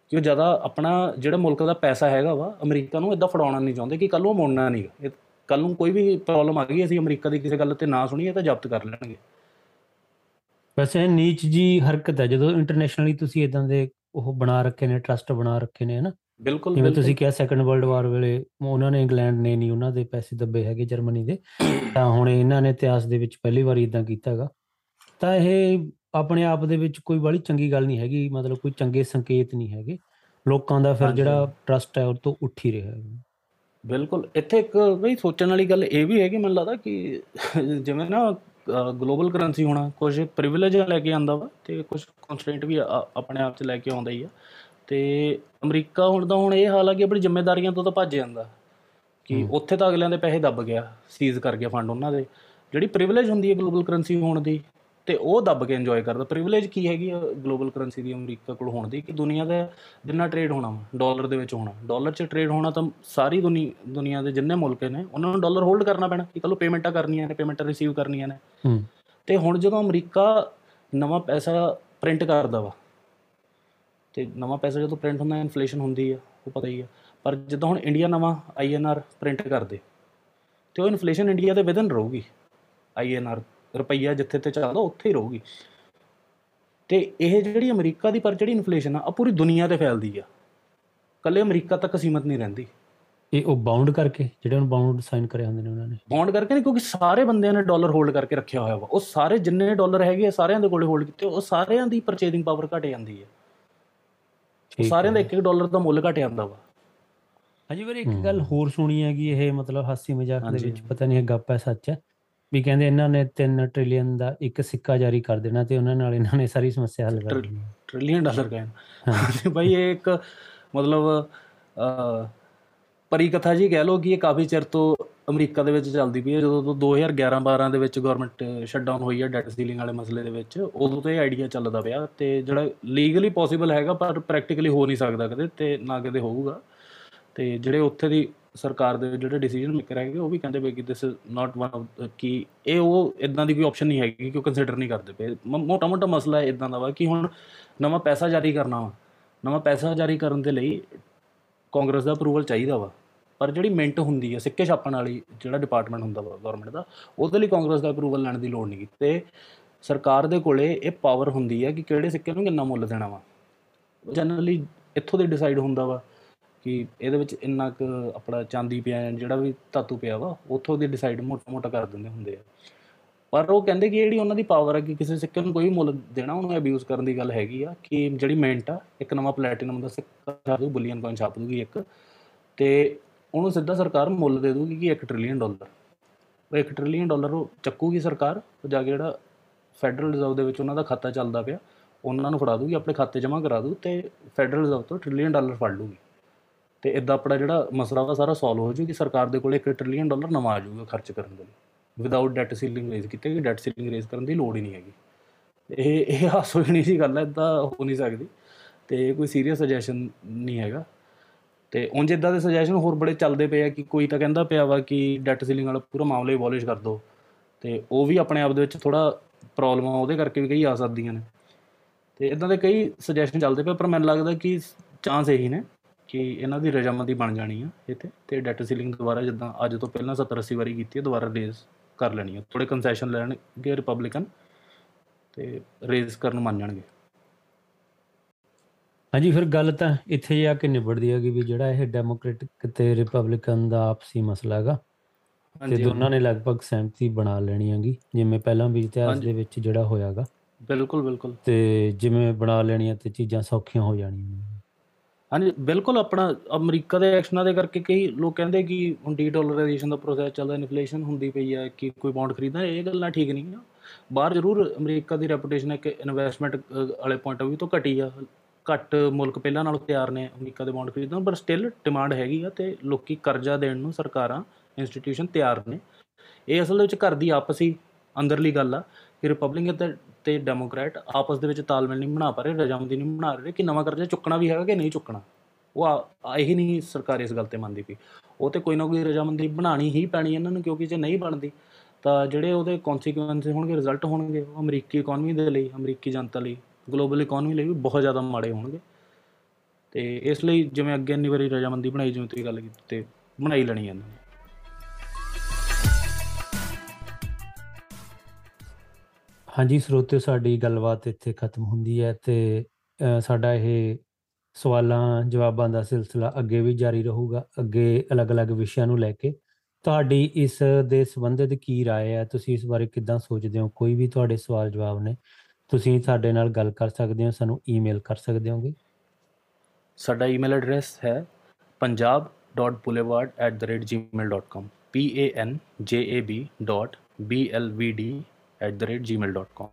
ਕਿ ਉਹ ਜ਼ਿਆਦਾ ਆਪਣਾ ਜਿਹੜਾ ਮੁਲਕ ਦਾ ਪੈਸਾ ਹੈਗਾ ਵਾ, ਅਮਰੀਕਾ ਨੂੰ ਇਦਾਂ ਫੜਾਉਣਾ ਨਹੀਂ ਚਾਹੁੰਦੇ ਕਿ ਕੱਲ ਨੂੰ ਉਹ ਮੋੜਨਾ ਨਹੀਂ ਇਹ ਕੱਲ ਨੂੰ ਕੋਈ ਵੀ ਪ੍ਰੋਬਲਮ ਆ ਗਈ, ਅਸੀਂ ਅਮਰੀਕਾ ਦੀ ਕਿਸੇ ਗੱਲ ਤੇ ਨਾ ਸੁਣੀਏ ਤਾਂ ਜ਼ਬਤ ਕਰ ਲੈਣਗੇ। ਵੈਸੇ ਇਹ ਨੀਚ ਜੀ ਹਰਕਤ ਹੈ, ਜਦੋਂ ਇੰਟਰਨੈਸ਼ਨਲੀ ਤੁਸੀਂ ਇਦਾਂ ਦੇ ਉਹ ਬਣਾ ਰੱਖੇ ਨੇ ਟਰਸਟ ਬਣਾ ਰੱਖੇ ਨੇ, ਹਨਾ? ਬਿਲਕੁਲ ਜਿਵੇਂ ਤੁਸੀਂ ਕਿਹਾ ਸੈਕੰਡ ਵਰਲਡ ਵਾਰ ਵੇਲੇ ਉਹਨਾਂ ਨੇ ਇੰਗਲੈਂਡ ਨੇ ਨਹੀਂ ਉਹਨਾਂ ਦੇ ਪੈਸੇ ਦੱਬੇ ਹੈਗੇ ਜਰਮਨੀ ਦੇ ਤਾਂ ਹੁਣ ਇਹਨਾਂ ਨੇ ਇਤਿਹਾਸ ਦੇ ਵਿੱਚ ਪਹਿਲੀ ਵਾਰੀ ਇਦਾਂ ਕੀਤਾ ਹੈਗਾ। ਤਾਂ ਇਹ ਆਪਣੇ ਆਪ ਦੇ ਵਿੱਚ ਕੋਈ ਬੜੀ ਚੰਗੀ ਗੱਲ ਨਹੀਂ ਹੈਗੀ ਮਤਲਬ ਕੋਈ ਚੰਗੇ ਸੰਕੇਤ ਨਹੀਂ ਹੈਗੇ। ਲੋਕਾਂ ਦਾ ਫਿਰ। ਜਿਹੜਾ ਟਰਸਟ ਹੈ ਉਹ ਤੋਂ ਉੱਠ ਹੀ ਰਿਹਾ ਹੈ ਬਿਲਕੁਲ ਇੱਥੇ ਇੱਕ ਬਈ ਸੋਚਣ ਵਾਲੀ ਗੱਲ ਇਹ ਵੀ ਹੈ ਕਿ ਮੈਨੂੰ ਲੱਗਦਾ ਕਿ ਜਿਵੇਂ ਨਾ ਗਲੋਬਲ ਕਰੰਸੀ ਹੋਣਾ ਕੁਝ ਪ੍ਰਿਵਿਲੇਜ ਲੈ ਕੇ ਆਂਦਾ ਵਾ ਤੇ ਕੁਝ ਕਨਸਟ੍ਰੇਂਟ ਵੀ ਆਪਣੇ ਆਪ 'ਚ ਲੈ ਕੇ ਆਉਂਦਾ ਹੀ ਆ। ਤੇ ਅਮਰੀਕਾ ਹੁਣ ਦਾ ਹੁਣ ਇਹ ਹਾਲ ਆ ਕਿ ਆਪਣੀ ਜ਼ਿੰਮੇਵਾਰੀਆਂ ਤੋਂ ਤਾਂ ਭੱਜ ਜਾਂਦਾ। ਕਿ। ਉੱਥੇ ਤਾਂ ਅਗਲਿਆਂ ਦੇ ਪੈਸੇ ਦੱਬ ਗਿਆ ਸੀਜ਼ ਕਰ ਗਿਆ ਫੰਡ ਉਹਨਾਂ ਦੇ। ਜਿਹੜੀ ਪ੍ਰਿਵਿਲੇਜ ਹੁੰਦੀ ਹੈ ਗਲੋਬਲ ਕਰੰਸੀ ਹੋਣ ਦੀ ਤੇ ਉਹ ਦੱਬ ਕੇ ਇੰਜੋਏ ਕਰਦਾ। ਪ੍ਰਿਵਿਲੇਜ ਕੀ ਹੈਗੀ ਆ ਗਲੋਬਲ ਕਰੰਸੀ ਦੀ ਅਮਰੀਕਾ ਕੋਲ ਹੋਣ ਦੀ? ਕਿ ਦੁਨੀਆ ਦਾ ਜਿੰਨਾ ਟ੍ਰੇਡ ਹੋਣਾ ਡਾਲਰ ਦੇ ਵਿੱਚ ਹੋਣਾ। ਡਾਲਰ 'ਚ ਟ੍ਰੇਡ ਹੋਣਾ ਤਾਂ ਸਾਰੀ ਦੁਨੀ ਦੁਨੀਆ ਦੇ ਜਿੰਨੇ ਮੁਲਕ ਨੇ ਉਹਨਾਂ ਨੂੰ ਡਾਲਰ ਹੋਲਡ ਕਰਨਾ ਪੈਣਾ। ਕਿ ਕੱਲ੍ਹ ਪੇਮੈਂਟਾਂ ਕਰਨੀਆਂ ਨੇ ਪੇਮੈਂਟਾਂ ਰਿਸੀਵ ਕਰਨੀਆਂ ਨੇ। ਤੇ ਹੁਣ ਜਦੋਂ ਅਮਰੀਕਾ ਨਵਾਂ ਪੈਸਾ ਪ੍ਰਿੰਟ ਕਰਦਾ ਵਾ ਤੇ ਨਵਾਂ ਪੈਸਾ ਜਦੋਂ ਪ੍ਰਿੰਟ ਹੁੰਦਾ ਇਨਫਲੇਸ਼ਨ ਹੁੰਦੀ ਆ ਉਹ ਪਤਾ ਹੀ ਆ। ਪਰ ਜਦੋਂ ਹੁਣ ਇੰਡੀਆ ਨਵਾਂ ਆਈਐਨਆਰ ਪ੍ਰਿੰਟ ਕਰਦੇ ਤੇ ਉਹ ਇਨਫਲੇਸ਼ਨ ਇੰਡੀਆ ਦੇ ਵਿਦਨ ਰਹੂਗੀ। ਆਈਐਨਆਰ ਰੁਪਈਆ ਜਿੱਥੇ ਤੇ ਚੱਲਦਾ ਉੱਥੇ ਹੀ ਰਹੂਗੀ। ਤੇ ਇਹ ਜਿਹੜੀ ਅਮਰੀਕਾ ਦੀ ਪਰ ਜਿਹੜੀ ਇਨਫਲੇਸ਼ਨ ਆ ਆ ਪੂਰੀ ਦੁਨੀਆ ਤੇ ਫੈਲਦੀ ਆ। ਕੱਲੇ ਅਮਰੀਕਾ ਤੱਕ ਸੀਮਤ ਨਹੀਂ ਰਹਿੰਦੀ। ਇਹ ਉਹ ਬਾਉਂਡ ਕਰਕੇ ਜਿਹੜੇ ਉਹਨੂੰ ਬਾਉਂਡ ਸਾਈਨ ਕਰੇ ਹੁੰਦੇ ਨੇ ਉਹਨਾਂ ਨੇ। ਬੌਂਡ ਕਰਕੇ ਨਹੀਂ ਕਿਉਂਕਿ ਸਾਰੇ ਬੰਦਿਆਂ ਨੇ ਡਾਲਰ ਹੋਲਡ ਕਰਕੇ ਰੱਖਿਆ ਹੋਇਆ ਵਾ। ਉਹ ਸਾਰੇ ਜਿੰਨੇ ਡਾਲਰ ਹੈਗੇ ਸਾਰਿਆਂ ਦੇ ਕੋਲੇ ਹੋਲਡ ਕੀਤੇ ਉਹ ਸਾਰਿਆਂ ਦੀ ਪਰਚੇਜ਼ਿੰਗ ਪਾਵਰ ਘਟ ਜਾਂਦੀ ਹੈ ਸਾਰਿਆਂ ਦਾ ਹੈ। ਇੱਕ ਇੱਕ ਡਾਲਰ ਦਾ ਮੁੱਲ ਘਟ ਜਾਂਦਾ ਵਾ ਹਾਂਜੀ ਵੀਰੇ ਇੱਕ। ਗੱਲ ਹੋਰ ਸੁਣੀ ਹੈਗੀ ਇਹ ਮਤਲਬ ਹਾਸੀ ਮਜ਼ਾਕ ਦੇ। ਵਿੱਚ ਪਤਾ ਨਹੀਂ ਇਹ ਗੱਪ ਹੈ ਸੱਚ ਹੈ ਵੀ ਕਹਿੰਦੇ ਇਹਨਾਂ ਨੇ 3 ਟ੍ਰਿਲੀਅਨ ਦਾ ਇੱਕ ਸਿੱਕਾ ਜਾਰੀ ਕਰ ਦੇਣਾ ਤੇ ਉਹਨਾਂ ਨਾਲ ਇਹਨਾਂ ਨੇ ਸਾਰੀ ਸਮੱਸਿਆ ਹੱਲ ਕਰ ਦੇਣੀ ਟ੍ਰਿਲੀਅਨ ਡਾਲਰ ਕਹਿਣ ਹਾਂ ਭਾਈ ਇਹ ਇੱਕ ਮਤਲਬ ਅ ਪਰੀ ਕਥਾ ਜੀ ਕਹਿ ਲਓ ਕਿ ਇਹ ਕਾਫੀ ਚਿਰ ਤੋਂ ਅਮਰੀਕਾ ਦੇ ਵਿੱਚ ਚੱਲਦੀ ਪਈ ਹੈ। ਜਦੋਂ ਤੋਂ 2011-12 ਦੇ ਵਿੱਚ ਗਵਰਨਮੈਂਟ ਸ਼ਟਡਾਊਨ ਹੋਈ ਹੈ ਡੈਟ ਸੀਲਿੰਗ ਵਾਲੇ ਮਸਲੇ ਦੇ ਵਿੱਚ, ਉਦੋਂ ਤੋਂ ਇਹ ਆਈਡੀਆ ਚੱਲਦਾ ਪਿਆ ਤੇ ਜਿਹੜਾ ਲੀਗਲੀ ਪੋਸੀਬਲ ਹੈਗਾ ਪਰ ਪ੍ਰੈਕਟੀਕਲੀ ਹੋ ਨਹੀਂ ਸਕਦਾ ਕਦੇ ਤੇ ਨਾ ਕਦੇ ਹੋਊਗਾ। ਤੇ ਜਿਹੜੇ ਉੱਥੇ ਦੀ ਸਰਕਾਰ ਦੇ ਜਿਹੜੇ ਡਿਸੀਜਨ ਮੇਕਰ ਹੈਗੇ, ਉਹ ਵੀ ਕਹਿੰਦੇ ਪਏ ਕਿ this is not one of ਕਿ ਇਹ ਉਹ ਇਦਾਂ ਦੀ ਕੋਈ ਆਪਸ਼ਨ ਨਹੀਂ ਹੈਗੀ ਕਿ ਉਹ ਕੰਸੀਡਰ ਨਹੀਂ ਕਰਦੇ ਪਏ। ਮੋਟਾ ਮੋਟਾ ਮਸਲਾ ਇਦਾਂ ਦਾ ਵਾ ਕਿ ਹੁਣ ਨਵਾਂ ਪੈਸਾ ਜਾਰੀ ਕਰਨਾ ਵਾ। ਨਵਾਂ ਪੈਸਾ ਜਾਰੀ ਕਰਨ ਦੇ ਲਈ ਕਾਂਗਰਸ ਦਾ ਅਪਰੂਵਲ ਚਾਹੀਦਾ ਵਾ। ਪਰ ਜਿਹੜੀ ਮਿੰਟ ਹੁੰਦੀ ਹੈ ਸਿੱਕੇ ਛਾਪਣ ਵਾਲੀ ਜਿਹੜਾ ਡਿਪਾਰਟਮੈਂਟ ਹੁੰਦਾ ਵਾ ਗਵਰਨਮੈਂਟ ਦਾ ਉਹਦੇ ਲਈ ਕਾਂਗਰਸ ਦਾ ਅਪਰੂਵਲ ਲੈਣ ਦੀ ਲੋੜ ਨਹੀਂ ਤੇ ਸਰਕਾਰ ਦੇ ਕੋਲੇ ਇਹ ਪਾਵਰ ਹੁੰਦੀ ਹੈ ਕਿ ਕਿਹੜੇ ਸਿੱਕੇ ਨੂੰ ਕਿੰਨਾ ਮੁੱਲ ਦੇਣਾ ਵਾ। ਜਨਰਲੀ ਇੱਥੋਂ ਦੇ ਡਿਸਾਈਡ ਹੁੰਦਾ ਵਾ ਕਿ ਇਹਦੇ ਵਿੱਚ ਇੰਨਾ ਕੁ ਆਪਣਾ ਚਾਂਦੀ ਪਿਆ ਹੈ, ਜਿਹੜਾ ਵੀ ਧਾਤੂ ਪਿਆ ਵਾ ਉੱਥੋਂ ਦੀ ਡਿਸਾਈਡ ਮੋਟਾ ਮੋਟਾ ਕਰ ਦਿੰਦੇ ਹੁੰਦੇ ਆ। ਪਰ ਉਹ ਕਹਿੰਦੇ ਕਿ ਜਿਹੜੀ ਉਹਨਾਂ ਦੀ ਪਾਵਰ ਹੈ ਕਿ ਕਿਸੇ ਸਿੱਕੇ ਨੂੰ ਕੋਈ ਵੀ ਮੁੱਲ ਦੇਣਾ ਉਹਨੂੰ ਅਬਿਊਜ਼ ਕਰਨ ਦੀ ਗੱਲ ਹੈਗੀ ਆ ਕਿ ਜਿਹੜੀ ਮਿੰਟ ਆ ਇੱਕ ਨਵਾਂ ਪਲੈਟੀਨਮ ਦਾ ਸਿੱਕਾ ਛਾਪ ਦੂ ਬੁਲੀਅਨ ਕੋਇਨ ਛਾਪ ਦੂਗੀ ਇੱਕ। ਤੇ ਉਹਨੂੰ ਸਿੱਧਾ ਸਰਕਾਰ ਮੁੱਲ ਦੇ ਦੂਗੀ ਕਿ 1 ਟ੍ਰਿਲੀਅਨ ਡਾਲਰ ਉਹ 1 ਟ੍ਰਿਲੀਅਨ ਡਾਲਰ ਉਹ ਚੱਕੂਗੀ ਸਰਕਾਰ, ਉਹ ਜਾ ਕੇ ਜਿਹੜਾ ਫੈਡਰਲ ਰਿਜ਼ਰਵ ਦੇ ਵਿੱਚ ਉਹਨਾਂ ਦਾ ਖਾਤਾ ਚੱਲਦਾ ਪਿਆ, ਉਹਨਾਂ ਨੂੰ ਫੜਾ ਦੂਗੀ, ਆਪਣੇ ਖਾਤੇ ਜਮ੍ਹਾਂ ਕਰਾ ਦੂ ਤੇ ਫੈਡਰਲ ਰਿਜ਼ਰਵ ਤੋਂ ਟ੍ਰਿਲੀਅਨ ਡਾਲਰ ਫੜ ਲੂਗੀ। ਤੇ ਇਦਾਂ ਆਪਣਾ ਜਿਹੜਾ ਮਸਲਾ ਵਾ ਸਾਰਾ ਸੋਲਵ ਹੋ ਜੂ ਕਿ ਸਰਕਾਰ ਦੇ ਕੋਲ 1 ਟ੍ਰਿਲੀਅਨ ਡਾਲਰ ਨਵਾਂ ਆ ਜਾਊਗਾ ਖਰਚ ਕਰਨ ਦੇ ਲਈ। ਵਿਦਆਊਟ ਡੈਟ ਸੀਲਿੰਗ ਰੇਜ਼ ਕੀਤੇ ਕਿ ਡੈਟ ਸੀਲਿੰਗ ਰੇਜ਼ ਕਰਨ ਦੀ ਲੋੜ ਹੀ ਨਹੀਂ ਹੈਗੀ। ਇਹ ਇਹ ਹਾਸੋ ਨਹੀਂ ਸੀ ਗੱਲ ਹੈ ਇਦਾਂ ਹੋ ਨਹੀਂ ਸਕਦੀ। ਤੇ ਇਹ ਕੋਈ ਸੀਰੀਅਸ ਸੁਜੈਸ਼ਨ ਨਹੀਂ ਹੈਗਾ। ਤੇ ਉਂਝ ਇਦਾਂ ਦੇ ਸੁਜੈਸ਼ਨ ਹੋਰ ਬੜੇ ਚੱਲਦੇ ਪਏ ਆ ਕਿ ਕੋਈ ਤਾਂ ਕਹਿੰਦਾ ਪਿਆ ਵਾ ਕਿ ਡੈਟ ਸੀਲਿੰਗ ਵਾਲਾ ਪੂਰਾ ਮਾਮਲਾ ਹੀ ਅਬੋਲਿਸ਼ ਕਰ ਦਿਓ ਤੇ ਉਹ ਵੀ ਆਪਣੇ ਆਪ ਦੇ ਵਿੱਚ ਥੋੜਾ ਪ੍ਰੋਬਲਮ ਉਹਦੇ ਕਰਕੇ ਵੀ ਕਈ ਆ ਸਕਦੀਆਂ ਨੇ। ਤੇ ਇਦਾਂ ਦੇ ਕਈ ਸੁਜੈਸ਼ਨ ਚੱਲਦੇ ਪਏ ਪਰ ਮੈਨੂੰ ਲੱਗਦਾ ਕਿ ਚਾਂਸ ਇਹੀ ਨੇ ਕਿ ਇਹਨਾਂ ਦੀ ਰਜਾਮੰਦੀ ਬਣ ਜਾਣੀ ਆ ਇੱਥੇ ਤੇ ਡੈਟ ਸੀਲਿੰਗ ਦੁਬਾਰਾ ਜਿੱਦਾਂ ਅੱਜ ਤੋਂ ਪਹਿਲਾਂ 70 80 ਵਾਰੀ ਕੀਤੀ ਹੈ ਦੁਬਾਰਾ ਰੇਜ਼ ਕਰ ਲੈਣੀ ਹੈ ਥੋੜੇ ਕੰਸੈਸ਼ਨ ਲੈਣਗੇ ਰਿਪਬਲਿਕਨ ਤੇ ਰੇਜ਼ ਕਰਨ ਮੰਨ ਜਾਣਗੇ। ਹਾਂਜੀ ਫਿਰ ਗੱਲ ਤਾਂ ਇੱਥੇ ਆ ਕੇ ਨਿਬੜਦੀ ਹੈਗੀ ਵੀ ਜਿਹੜਾ ਇਹ ਡੈਮੋਕ੍ਰੈਟਿਕ ਤੇ ਰਿਪਬਲਿਕਨ ਦਾ ਆਪਸੀ ਮਸਲਾ ਹੈਗਾ ਤੇ ਦੋਨਾਂ ਨੇ ਲਗਭਗ ਸਹਿਮਤੀ ਬਣਾ ਲੈਣੀ ਹੈਗੀ ਜਿਵੇਂ ਪਹਿਲਾਂ ਵੀ ਇਤਿਹਾਸ। ਦੇ ਵਿੱਚ ਜਿਹੜਾ ਹੋਇਆਗਾ ਬਿਲਕੁਲ ਬਿਲਕੁਲ। ਤੇ ਜਿਵੇਂ ਬਣਾ ਲੈਣੀਆਂ ਤੇ ਚੀਜ਼ਾਂ ਸੌਖੀਆਂ ਹੋ ਜਾਣੀਆਂ। ਹਾਂਜੀ ਬਿਲਕੁਲ ਆਪਣਾ ਅਮਰੀਕਾ ਦੇ ਐਕਸ਼ਨਾਂ ਦੇ ਕਰਕੇ ਕਈ ਲੋਕ ਕਹਿੰਦੇ ਕਿ ਹੁਣ ਡੀ ਡਾਲਰਾਈਜੇਸ਼ਨ ਦਾ ਪ੍ਰੋਸੈਸ ਚੱਲਦਾ ਇਨਫਲੇਸ਼ਨ ਹੁੰਦੀ ਪਈ ਹੈ ਕਿ ਕੋਈ ਬੌਂਡ ਖਰੀਦਣਾ ਇਹ ਗੱਲਾਂ ਠੀਕ ਨਹੀਂ ਆ। ਬਾਹਰ ਜ਼ਰੂਰ ਅਮਰੀਕਾ ਦੀ ਰੈਪੂਟੇਸ਼ਨ ਇੱਕ ਇਨਵੈਸਟਮੈਂਟ ਵਾਲੇ ਪੁਆਇੰਟ ਆਫ View ਤੋਂ ਘਟੀ ਆ। ਘੱਟ ਮੁਲਕ ਪਹਿਲਾਂ ਨਾਲੋਂ ਤਿਆਰ ਨੇ ਅਮਰੀਕਾ ਦੇ ਬੌਂਡ ਖਰੀਦਣ, ਪਰ ਸਟਿਲ ਡਿਮਾਂਡ ਹੈਗੀ ਆ ਤੇ ਲੋਕੀ ਕਰਜ਼ਾ ਦੇਣ ਨੂੰ ਸਰਕਾਰਾਂ ਇੰਸਟੀਟਿਊਸ਼ਨ ਤਿਆਰ ਨੇ। ਇਹ ਅਸਲ ਵਿੱਚ ਘਰ ਦੀ ਆਪਸੀ ਅੰਦਰਲੀ ਗੱਲ ਆ ਕਿ ਰਿਪਬਲਿਕਨ ਤੇ ਤੇ ਡੈਮੋਕ੍ਰੈਟ ਆਪਸ ਦੇ ਵਿੱਚ ਤਾਲਮੇਲ ਨਹੀਂ ਬਣਾ ਪਾ ਰਹੇ, ਰਜਾਮੰਦੀ ਨਹੀਂ ਬਣਾ ਰਹੇ ਕਿ ਨਵਾਂ ਕਰਜ਼ਾ ਚੁੱਕਣਾ ਵੀ ਹੈਗਾ ਕਿ ਨਹੀਂ ਚੁੱਕਣਾ। ਉਹ ਆ- ਆ ਇਹੀ ਨਹੀਂ ਸਰਕਾਰ ਇਸ ਗੱਲ ਤੇ ਮੰਨਦੀ ਪਈ। ਉਹ ਤੇ ਕੋਈ ਨਾ ਕੋਈ ਰਜਾਮੰਦੀ ਬਣਾਣੀ ਹੀ ਪੈਣੀ ਇਹਨਾਂ ਨੂੰ, ਕਿਉਂਕਿ ਜੇ ਨਹੀਂ ਬਣਦੀ, ਤਾਂ ਜਿਹੜੇ ਉਹਦੇ ਕਨਸੀਕੁਐਂਸ ਹੋਣਗੇ ਰਿਜ਼ਲਟ ਹੋਣਗੇ, ਉਹ ਅਮਰੀਕੀ ਇਕਨੋਮੀ ਦੇ ਲਈ, ਅਮਰੀਕੀ ਜਨਤਾ ਲਈ ਗਲੋਬਲ ਇਕਨੋਮੀ ਲਈ ਵੀ ਬਹੁਤ ਜ਼ਿਆਦਾ ਮਾੜੇ ਹੋਣਗੇ ਤੇ ਇਸ ਲਈ ਜਿਵੇਂ ਅੱਗੇ ਇੰਨੀ ਵਾਰੀ ਰਜਾਮੰਦੀ ਬਣਾਈ ਜਿਵੇਂ ਤੁਸੀਂ ਗੱਲ ਕੀਤੀ ਤੇ ਬਣਾਈ ਲੈਣੀ ਇਹਨਾਂ ਨੇ ਹਾਂਜੀ ਸਰੋਤਿਓ ਸਾਡੀ ਗੱਲਬਾਤ ਇੱਥੇ ਖਤਮ ਹੁੰਦੀ ਹੈ ਤੇ ਅ, ਸਾਡਾ ਇਹ ਸਵਾਲਾਂ ਜਵਾਬਾਂ ਦਾ ਸਿਲਸਿਲਾ ਅੱਗੇ ਵੀ ਜਾਰੀ ਰਹੂਗਾ ਅੱਗੇ ਅਲੱਗ-ਅਲੱਗ ਵਿਸ਼ਿਆਂ ਨੂੰ ਲੈ ਕੇ ਤੁਹਾਡੀ ਇਸ ਦੇ ਸੰਬੰਧਿਤ ਕੀ رائے ਹੈ ਤੁਸੀਂ ਇਸ ਬਾਰੇ ਕਿੱਦਾਂ ਸੋਚਦੇ ਹੋ ਕੋਈ ਵੀ ਤੁਹਾਡੇ ਸਵਾਲ ਜਵਾਬ ਨੇ ਤੁਸੀਂ ਸਾਡੇ ਨਾਲ ਗੱਲ ਕਰ ਸਕਦੇ ਹੋ ਸਾਨੂੰ ਈਮੇਲ ਕਰ ਸਕਦੇ ਹੋਗੇ ਸਾਡਾ ਈਮੇਲ ਐਡਰੈਸ ਹੈ punjab.boulevard@gmail.com p a n j a b dot b l v d at the rate gmail.com